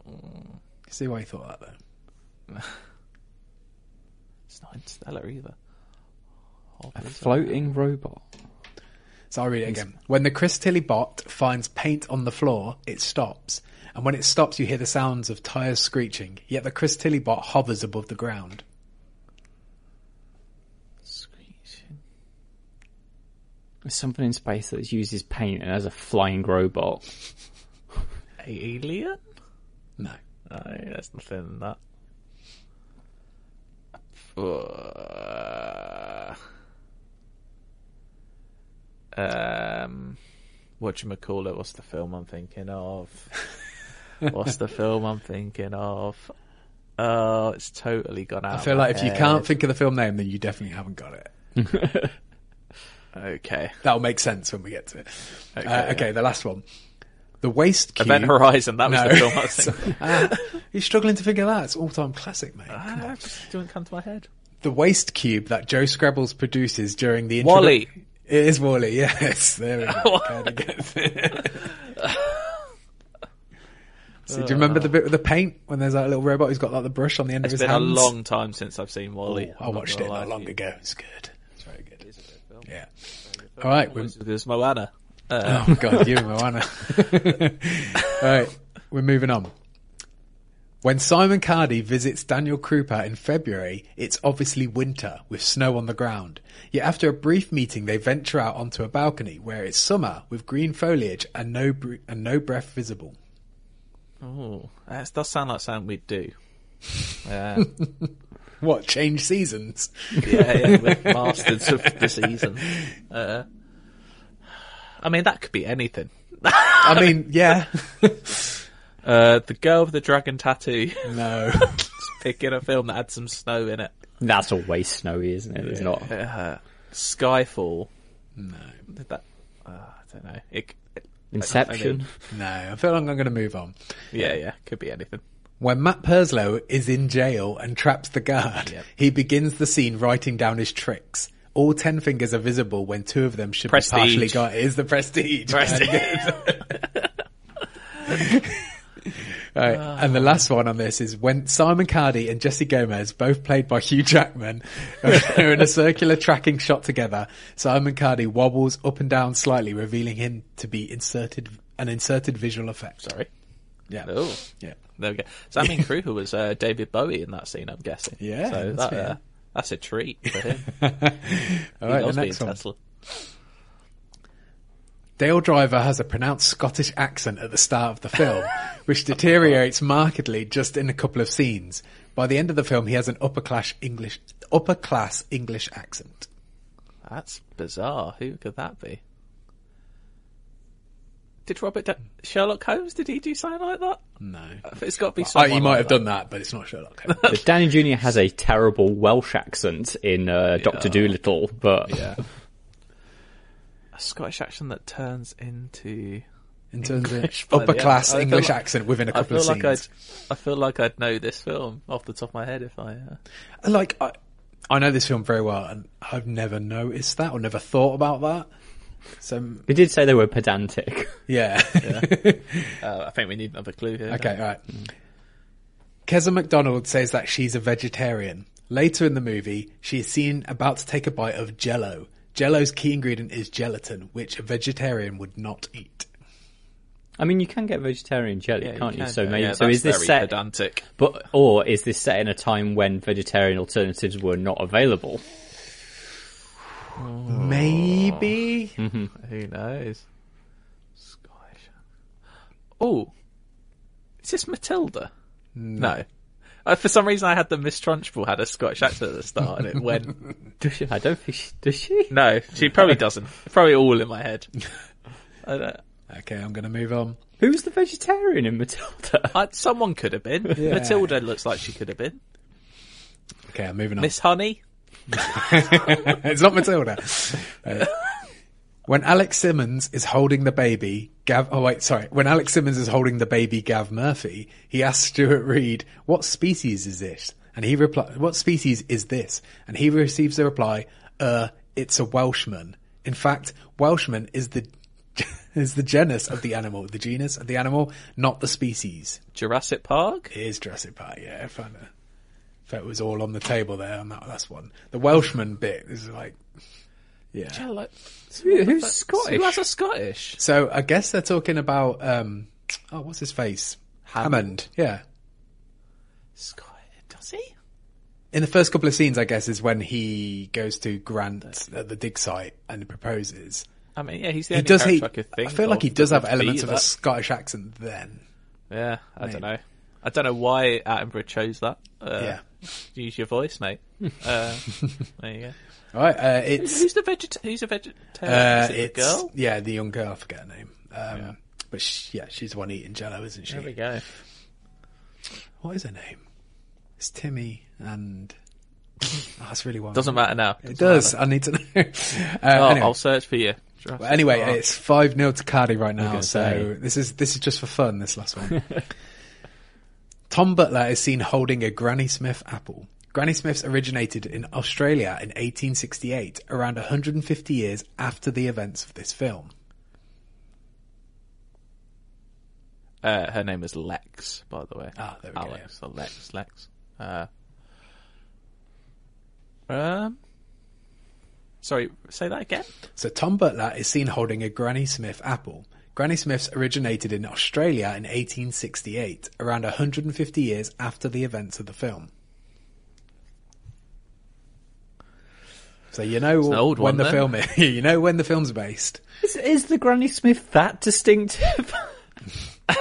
Mm. See why you thought that though. <laughs> It's not Interstellar either. A floating robot. So I'll read it again. When the Chris Tilly bot finds paint on the floor, it stops. And when it stops, you hear the sounds of tyres screeching. Yet the Chris Tilly bot hovers above the ground. Screeching. There's something in space that uses paint and has a flying robot. <laughs> Alien? No. No, there's nothing in that. Uh, um, what you call it? What's the film I'm thinking of? <laughs> What's the film I'm thinking of? Oh, it's totally gone out. I feel like if you can't think of the film name, then you definitely haven't got it. <laughs> okay, That'll make sense when we get to it. Okay, uh, okay the last one. The Waste cube. Event Horizon. That was No. the film I was <laughs> thinking. Ah, you're struggling to figure that. It's all time classic, mate. Ah, it didn't come to my head. The waste cube that Joe Skrebels produces during the intro- WALL-E. It is WALL-E, yes. <laughs> There we go. Cardy gets it. so do you remember the bit with the paint when there's that little robot who's got like the brush on the end It's of his hand? It's been hands? a long time since I've seen WALL-E. Oh, I watched it not long ago. It's good. It's very good. Isn't it film? Yeah. All right. We're, There's Moana. Uh, oh god, you Moana. <laughs> All right. We're moving on. When Simon Cardy visits Daniel Krupa in February, it's obviously winter with snow on the ground. Yet after a brief meeting, they venture out onto a balcony where it's summer with green foliage and no br- and no breath visible. oh, that does sound like something we'd do. Yeah, <laughs> What change seasons? yeah, yeah. With <laughs> Masters of the Season. Uh, I mean, that could be anything. I mean, yeah, <laughs> Uh, the girl with the dragon tattoo. no. <laughs> Just picking a film that had some snow in it. That's always snowy, isn't it? There's not. Uh, Skyfall. No, Did that? Uh, I don't know. It, it- Inception. no. I feel like I'm going to move on. yeah, yeah. Could be anything. When Matt Purslow is in jail and traps the guard, Yep. he begins the scene writing down his tricks. All ten fingers are visible when two of them should Prestige. be partially got. It is the prestige. <laughs> Right. And the last one on this is when Simon Cardy and Jesse Gomez, both played by Hugh Jackman, <laughs> are in a circular tracking shot together. Simon Cardy wobbles up and down slightly, revealing him to be inserted an inserted visual effect. Sorry. Yeah. Oh, Yeah. there we go. Sammy Kruger was uh, David Bowie in that scene. I'm guessing. Yeah, so that's that, uh. That's a treat for him. <laughs> All he right, the next one. Tesla. Dale Driver has a pronounced Scottish accent at the start of the film, <laughs> which deteriorates markedly just in a couple of scenes. By the end of the film, he has an upper class English upper class English accent. That's bizarre. Who could that be? Did Robert da- Sherlock Holmes? Did he do something like that? No, It's got to be oh, someone. he might like have that. done that, but it's not Sherlock. <laughs> Holmes. But Downey Jr. has a terrible Welsh accent in uh, Doctor Dolittle, but Yeah. A Scottish accent that turns into. In terms English of upper class I feel English like- accent within a couple feel of like I'd. scenes. I feel like I'd know this film off the top of my head if I. Uh... Like I, I know this film very well, and I've never noticed that or never thought about that. So they did say they were pedantic. <laughs> yeah. Uh, I think we need another clue here. Okay, all right. Keza MacDonald says that she's a vegetarian. Later in the movie, she is seen about to take a bite of jello. Jello's key ingredient is gelatin, which a vegetarian would not eat. I mean, you can get vegetarian jelly, Yeah, can't you? can So go. maybe. Yeah, so that's is this very set? pedantic? But or is this set in a time when vegetarian alternatives were not available? Maybe? <laughs> Who knows? Scottish. Oh, is this Matilda? No. Uh, for some reason, I had the Miss Trunchbull had a Scottish accent at the start, and it went. <laughs> Does she? I don't think she does. She? No, she probably doesn't. Probably all in my head. <laughs> I don't, Okay, I'm going to move on. Who's the vegetarian in Matilda? I, someone could have been. Yeah. Matilda looks like she could have been. Okay, I'm moving on. Miss Honey. <laughs> it's not Matilda. Uh, when Alex Simmons is holding the baby, Gav, oh wait, sorry. When Alex Simmons is holding the baby Gav Murphy, he asks Stuart Reed, what species is this? And he replies, what species is this? And he receives the reply, uh, it's a Welshman. In fact, Welshman is the, <laughs> is the genus of the animal, the genus of the animal, not the species. Jurassic Park. It is Jurassic Park, yeah. I found it. Was all on the table there, and that, that's one. The Welshman bit is like, yeah. Yeah, like, Who- Who's Who Scottish? has a Scottish? So I guess they're talking about, um, oh, what's his face? Hammond. Yeah. Scottish. Does he? In the first couple of scenes, I guess, is when he goes to Grant at the dig site and proposes. I mean, yeah, he's the He only does. He, I could think I feel like he does have elements be of a. Scottish accent. Then, Yeah, I Maybe. don't know. I don't know why Attenborough chose that. Uh, Yeah. Use your voice, mate. <laughs> Uh, there you go. all right? Uh, Who's, it's who's the veget? Who's a vegetarian? uh, Is it the girl? yeah, the young girl. I forget her name. Um, But she, yeah, she's the one eating Jello, isn't she? There we go. What is her name? It's Timmy and. Oh, that's really one. Doesn't matter now. It does. I need to know. <laughs> uh, Oh, anyway. I'll search for you. Well, anyway, it's five 0 to Cardy right now. So this is this is just for fun. This last one. <laughs> Tom Butler is seen holding a Granny Smith apple. Granny Smiths originated in Australia in 1868, around 150 years after the events of this film. Uh, her name is Lex, by the way. Ah, there we go, Alex Lex, Lex. Uh, um, sorry, say that again. So Tom Butler is seen holding a Granny Smith apple. Granny Smiths originated in Australia in 1868, around 150 years after the events of the film. So you know old when one the then. film is, <laughs> you know when the film's based. Is, is the Granny Smith that distinctive? <laughs>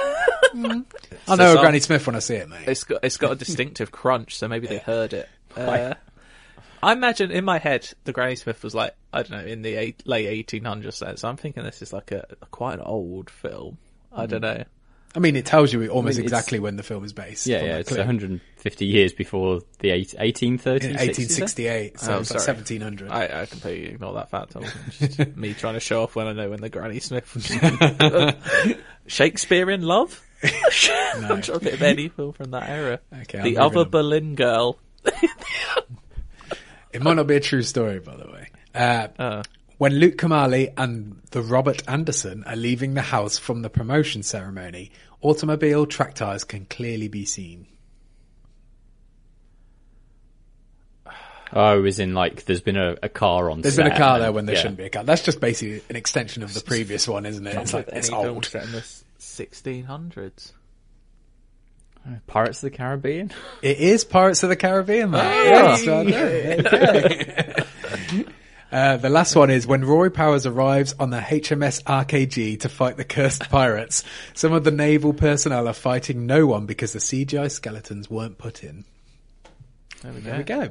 I know a Granny Smith when I see it, mate. It's got it's got a distinctive crunch, so maybe they heard it. Uh, I imagine in my head the Granny Smith was like I don't know in the eight, late eighteen hundreds. So I'm thinking this is like a, quite an old film. I don't hmm. know. I mean, it tells you almost I mean, exactly when the film is based. yeah, yeah, it's clip. 150 years before the eight, 1830s. 1868, so Oh, it's like sorry. 1700. I, I completely ignore that fact. <laughs> Just me trying to show off when I know when the Granny Smith was. <laughs> Shakespeare in Love. <laughs> I'm trying to think of any film from that era. Okay, I'm the moving other on. Berlin girl. It might not be a true story, by the way. Uh, Uh. when Luke Kamali and the Robert Anderson are leaving the house from the promotion ceremony, automobile track tires can clearly be seen. Oh, as in like there's been a, a car on There's set been a car and- there when there yeah. shouldn't be a car. That's just basically an extension of the previous one, isn't it? It's like it's old. set in the 1600s. Pirates of the Caribbean? It is Pirates of the Caribbean, mate. Yes, well. Okay. Uh, the last one is when Roy Powers arrives on the HMS RKG to fight the cursed pirates. Some of the naval personnel are fighting no one because the CGI skeletons weren't put in. There we go. There we go.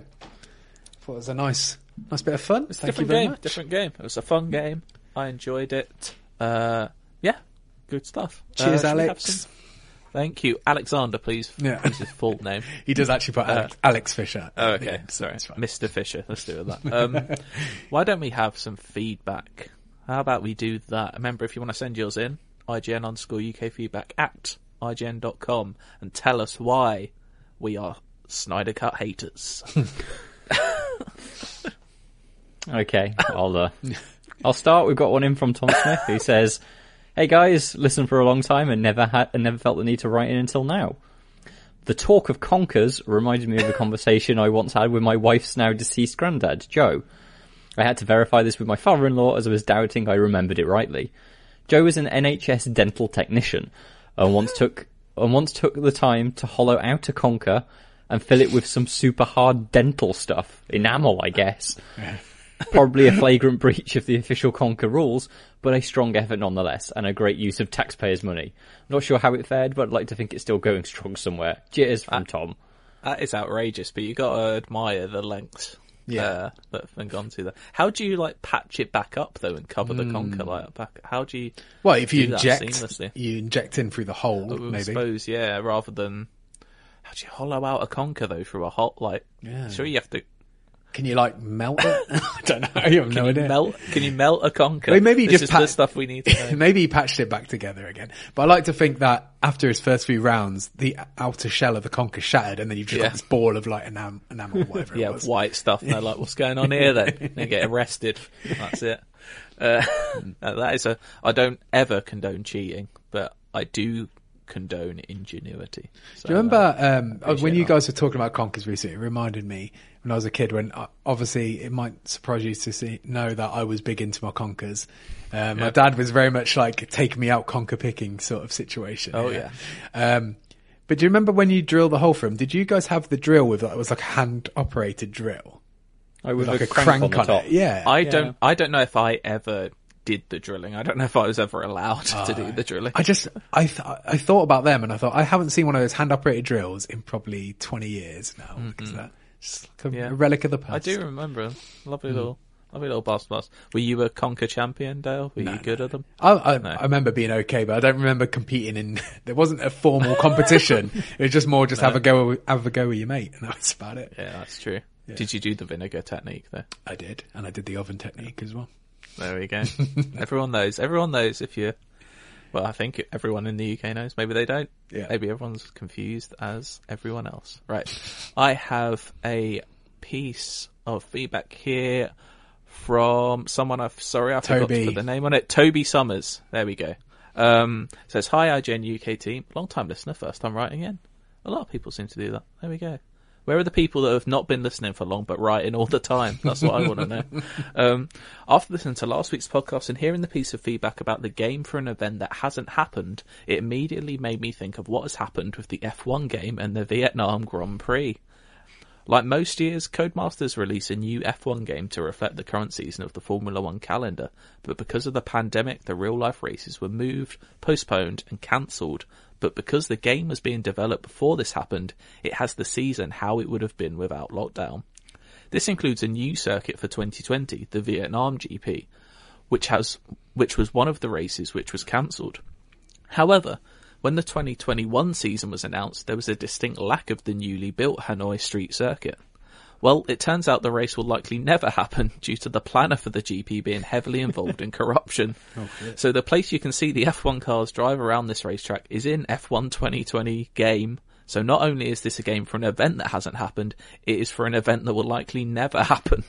Thought it was a nice, nice bit of fun. It's a Thank different game. much. Different game. It was a fun game. I enjoyed it. Uh, yeah, good stuff. Uh, Cheers, have Alex. Some- Thank you, Alexander. Please. Yeah. Use his full name. <laughs> He does actually put Alex, Alex Fisher. Uh, Oh, okay. Yeah, Sorry. Mr. Fisher. Let's do that. <laughs> Um, why don't we have some feedback? How about we do that? Remember, if you want to send yours in, IGN underscore UK feedback at IGN.com and tell us why we are Snyder Cut haters. <laughs> Okay, I'll uh, I'll start. We've got one in from Tom Smith who says, "Hey guys, listened for a long time and never had and never felt the need to write in until now. The talk of conkers reminded me of a conversation I once had with my wife's now deceased granddad, Joe. I had to verify this with my father-in-law as I was doubting I remembered it rightly. Joe was an NHS dental technician and once took and once took the time to hollow out a conker and fill it with some super hard dental stuff, enamel, I guess." <laughs> Probably a flagrant breach of the official conker rules, but a strong effort nonetheless, and a great use of taxpayers' money. Not sure how it fared, but I'd like to think it's still going strong somewhere. Cheers from Tom. That is outrageous, but you got to admire the lengths. Yeah. Uh, that have been gone to there. How do you like patch it back up though and cover the conker like back? How do you? Well, if you do inject, seamlessly? you inject in through the hole, I maybe. suppose, yeah. Rather than how do you hollow out a conker though through a hot like? Yeah. Sure, you have to. Can you like melt it? <laughs> <laughs> I don't know. You have Can no you idea. melt? Can you melt a conker? Maybe this just is pat- the stuff we need to. <laughs> Maybe he patched it back together again. But I like to think that after his first few rounds, the outer shell of the conker shattered, and then you've just Yeah. got this ball of like enam- enamel, whatever yeah, it was. white stuff. And they're like, "What's going on here?" Then they get arrested. That's it. Uh, that is a. I don't ever condone cheating, but I do condone ingenuity. So, Do you remember uh, um, when you guys were talking about conkers recently? It reminded me when I was a kid. When uh, obviously it might surprise you to see know that I was big into my conkers. Uh, my dad was very much like take me out conker picking sort of situation. Oh, yeah. Um, but do you remember when you drill the hole for him? Did you guys have the drill with like, it was like a hand operated drill I with with like a crank, on, top. it? Yeah, I yeah. don't. I don't know if I ever did the drilling. I don't know if I was ever allowed to do the drilling. I just I th- I thought about them and I thought I haven't seen one of those hand operated drills in probably twenty years now because just like a. Yeah. relic of the past. I do remember. Lovely mm. little, lovely little boss boss. Were you a conker champion, Dale? Were you good at them? I, I, No. I remember being okay, but I don't remember competing in. <laughs> There wasn't a formal competition. <laughs> it was just more just have a go, have a go with your mate, and <laughs> that's about it. Yeah, that's true. Did you do the vinegar technique there? I did, and I did the oven technique as well. There we go. everyone knows. Everyone knows if you Well, I think everyone in the UK knows. Maybe they don't. Yeah. Maybe everyone's confused as everyone else. Right. <laughs> I have a piece of feedback here from someone I've, sorry, I forgot to put the name on it. Toby Summers. There we go. Um, says, hi, IGN UK team. Long time listener, first time writing in. A lot of people seem to do that. There we go. Where are the people that have not been listening for long but writing all the time? That's what I want to know. <laughs> Um, after listening to last week's podcast and hearing the piece of feedback about the game for an event that hasn't happened, it immediately made me think of what has happened with the F1 game and the Vietnam Grand Prix. Like most years, Codemasters release a new F1 game to reflect the current season of the Formula One calendar, but because of the pandemic, the real life races were moved, postponed, and cancelled. But because the game was being developed before this happened, it has the season how it would have been without lockdown. This includes a new circuit for 2020, the Vietnam GP, which has which was one of the races which was cancelled. However, when the 2021 season was announced, there was a distinct lack of the newly built Hanoi Street Circuit. Well, it turns out the race will likely never happen <laughs> due to the planner for the GP being heavily involved in corruption. <laughs> Oh, so the place you can see the F1 cars drive around this racetrack is in F1 2020 game. So not only is this a game for an event that hasn't happened, it is for an event that will likely never <laughs> happen.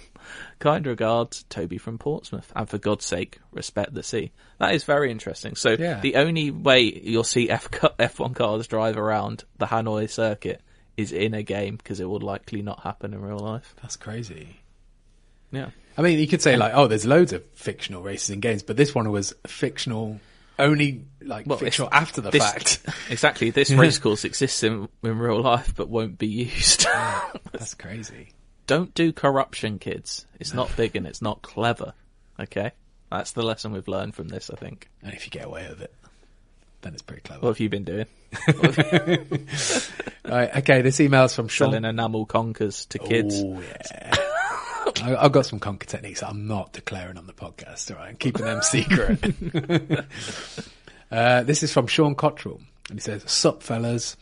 Kind regards, Toby from Portsmouth. And for God's sake, respect the sea. That is very interesting. So Yeah. the only way you'll see F- F1 cars drive around the Hanoi circuit is in a game because it will likely not happen in real life. That's crazy. Yeah. I mean, you could say like, oh, there's loads of fictional races in games, but this one was fictional only like Well, fictional after the this- fact. <laughs> Exactly. This <laughs> race course exists in, in real life but won't be used. <laughs> That's crazy. Don't do corruption, kids. It's not big and it's not clever. Okay? That's the lesson we've learned from this, I think. And if you get away with it, then it's pretty clever. What have you been doing? <laughs> Right, okay, this email's from Sean. Selling enamel conkers to kids. Oh yeah. I, I've got some conker techniques I'm not declaring on the podcast. All right, I'm keeping them secret. <laughs> uh, this is from Sean Cottrell, and he says, "Sup, fellas?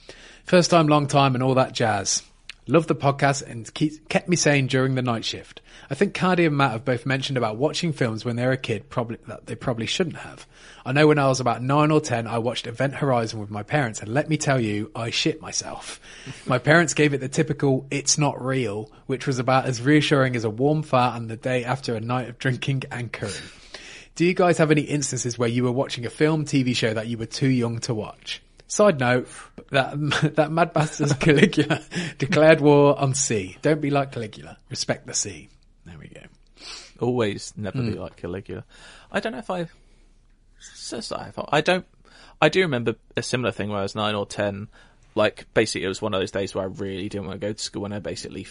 First time, long time, and all that jazz. Love the podcast and keep, kept me sane during the night shift. I think Cardy and Matt have both mentioned about watching films when they were a kid, probably that they probably shouldn't have. I know when I was about nine or ten, I watched Event Horizon with my parents, and let me tell you, I shit myself. <laughs> My parents gave it the typical "it's not real," which was about as reassuring as a warm fart on the day after a night of drinking and curry. Do you guys have any instances where you were watching a film, TV show that you were too young to watch? Side note, that, <laughs> that mad bastard's Caligula <laughs> declared war on sea. Don't be like Caligula. Respect the sea. There we go. Always never Hmm. be like Caligula. I don't know if I says I thought I don't I do remember a similar thing where I was nine or ten. Like basically it was one of those days where I really didn't want to go to school and I basically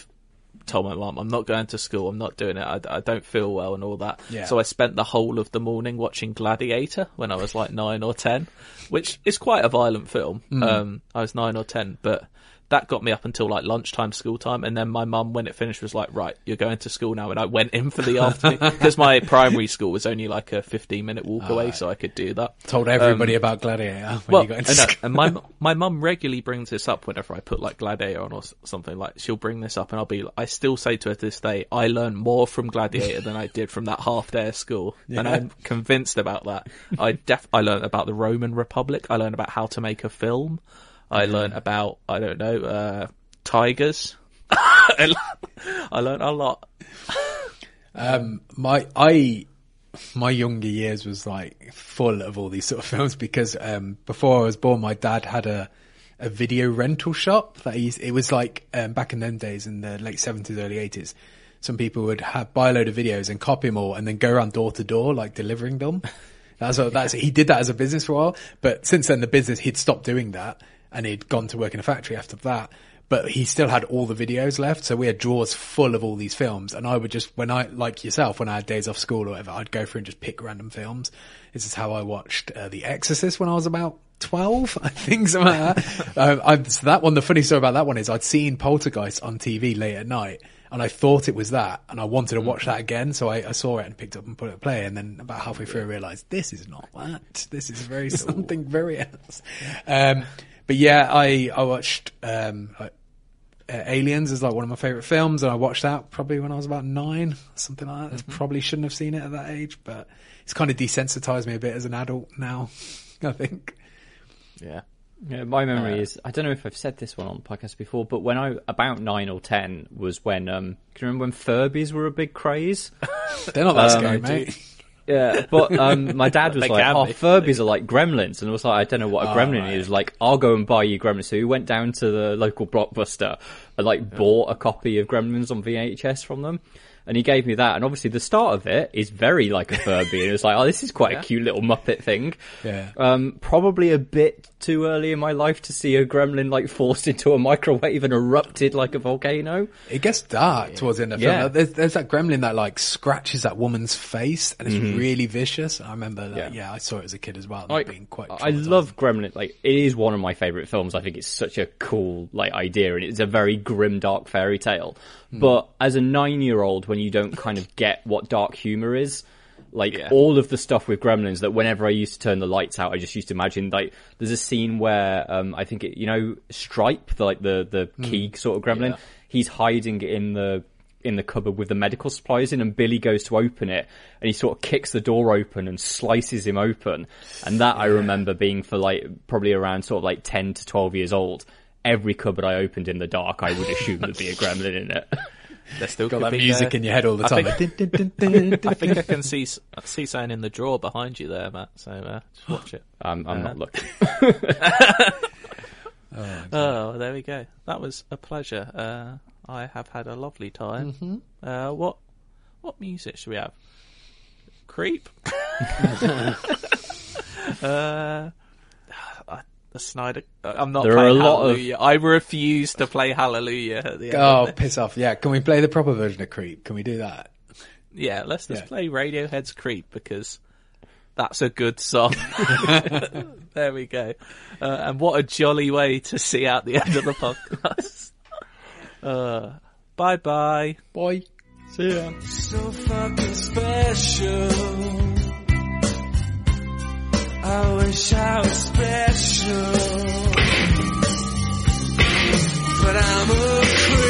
told my mum I'm not going to school, I'm not doing it, I, I don't feel well and all that. Yeah. So I spent the whole of the morning watching Gladiator when I was like nine or ten, which is quite a violent film. Hmm. Um, I was nine or ten, but that got me up until like lunchtime, school time, and then my mum, when it finished, was like, "Right, you're going to school now." And I went in for the <laughs> afternoon because my primary school was only like a 15 minute walk away, so I could do that. Told everybody about Gladiator when Um, Well, you got into I school. and my <laughs> my mum regularly brings this up whenever I put like Gladiator on or something. Like she'll bring this up, and I'll be. I still say to her to this day, I learned more from Gladiator than I did from that half day of school, <laughs> and I'm convinced about that. I def I learned about the Roman Republic. I learned about how to make a film. I learned about I don't know uh, tigers. <laughs> I learned- a lot. my I my younger years was like full of all these sort of <laughs> films because um, before I was born, my dad had a a video rental shop that he's. It was like um, back in them days in the late seventies, early eighties. Some people would have buy a load of videos and copy them all, and then go around door to door like delivering them. <laughs> That's what, that's he did that as a business for a while, but since then the business he'd stopped doing that and he'd gone to work in a factory after that. But he still had all the videos left, so we had drawers full of all these films. And I would just, when I, like yourself, when I had days off school or whatever, I'd go through and just pick random films. This is how I watched uh, The Exorcist when I was about 12, <laughs> I think, something like that. <laughs> um, I, so that one, the funny story about that one is I'd seen Poltergeist on TV late at night and I thought it was that and I wanted to watch that again. So I, I saw it and picked up and put it at play. And then about halfway through I realized this is not that. This is very <laughs> something very else. Um, but yeah, I, I watched, um, uh, Aliens is like one of my favorite films, and I watched that probably when I was about nine, something like that. Probably shouldn't have seen it at that age, but it's kind of desensitized me a bit as an adult now. <laughs> I think. Yeah. Yeah, my memory is I don't know if I've said this one on the podcast before, but when I about nine or ten was when um can you remember when Furbies were a big craze? <laughs> They're not that scary, mate. Yeah, <laughs> but um, my dad was They like, can "Oh, be. Furbies are like gremlins," and I was like, "I don't know what a gremlin right. is." Like, I'll go and buy you gremlins. So we went down to the local blockbuster and like bought a copy of Gremlins on VHS from them. And he gave me that, and obviously the start of it is very like a Furby, and it was like, oh, this is quite Yeah. a cute little Muppet thing. Yeah. Um, probably a bit too early in my life to see a gremlin like forced into a microwave and erupted like a volcano. It gets dark towards the end of the film. Yeah. There's, there's that gremlin that like scratches that woman's face and it's really vicious. I remember that. Mm-hmm. Yeah. Yeah. I saw it as a kid as well. I, being quite. I love Gremlin. Like, it is one of my favorite films. I think it's such a cool like idea, and it's a very grim, dark fairy tale. But as a nine-year-old, when you don't kind of get what dark humor is, like Yeah. all of the stuff with Gremlins, that whenever I used to turn the lights out, I just used to imagine like there's a scene where um, I think it, you know Stripe, the, like the the key sort of Gremlin, Yeah. he's hiding in the in the cupboard with the medical supplies in and Billy goes to open it and he sort of kicks the door open and slices him open. And that I remember being for like probably around sort of like 10 to 12 years old. Every cupboard I opened in the dark, I would assume there'd be a gremlin in it. There still Got could that music uh, in your head all the I time. think- Dun, dun, dun, dun, dun, I <laughs> think I can see <laughs> s- see something in the drawer behind you there, Matt. So uh, just watch it. I'm, I'm not looking. <laughs> Oh, there we go. That was a pleasure. Uh, I have had a lovely time. Mm-hmm. Uh, what what music should we have? Creep. uh, I- the Snyder. uh, I'm not There are playing a lot of- Hallelujah. I refuse to play Hallelujah at the end. Oh, of piss off. Yeah. Can we play the proper version of Creep? Can we do that? Yeah, let's just Yeah. play Radiohead's Creep because that's a good song. <laughs> there we go. Uh, and what a jolly way to see out the end of the podcast. <laughs> uh, bye bye. Boy. See ya. so fucking special. I wish I was special, but I'm a.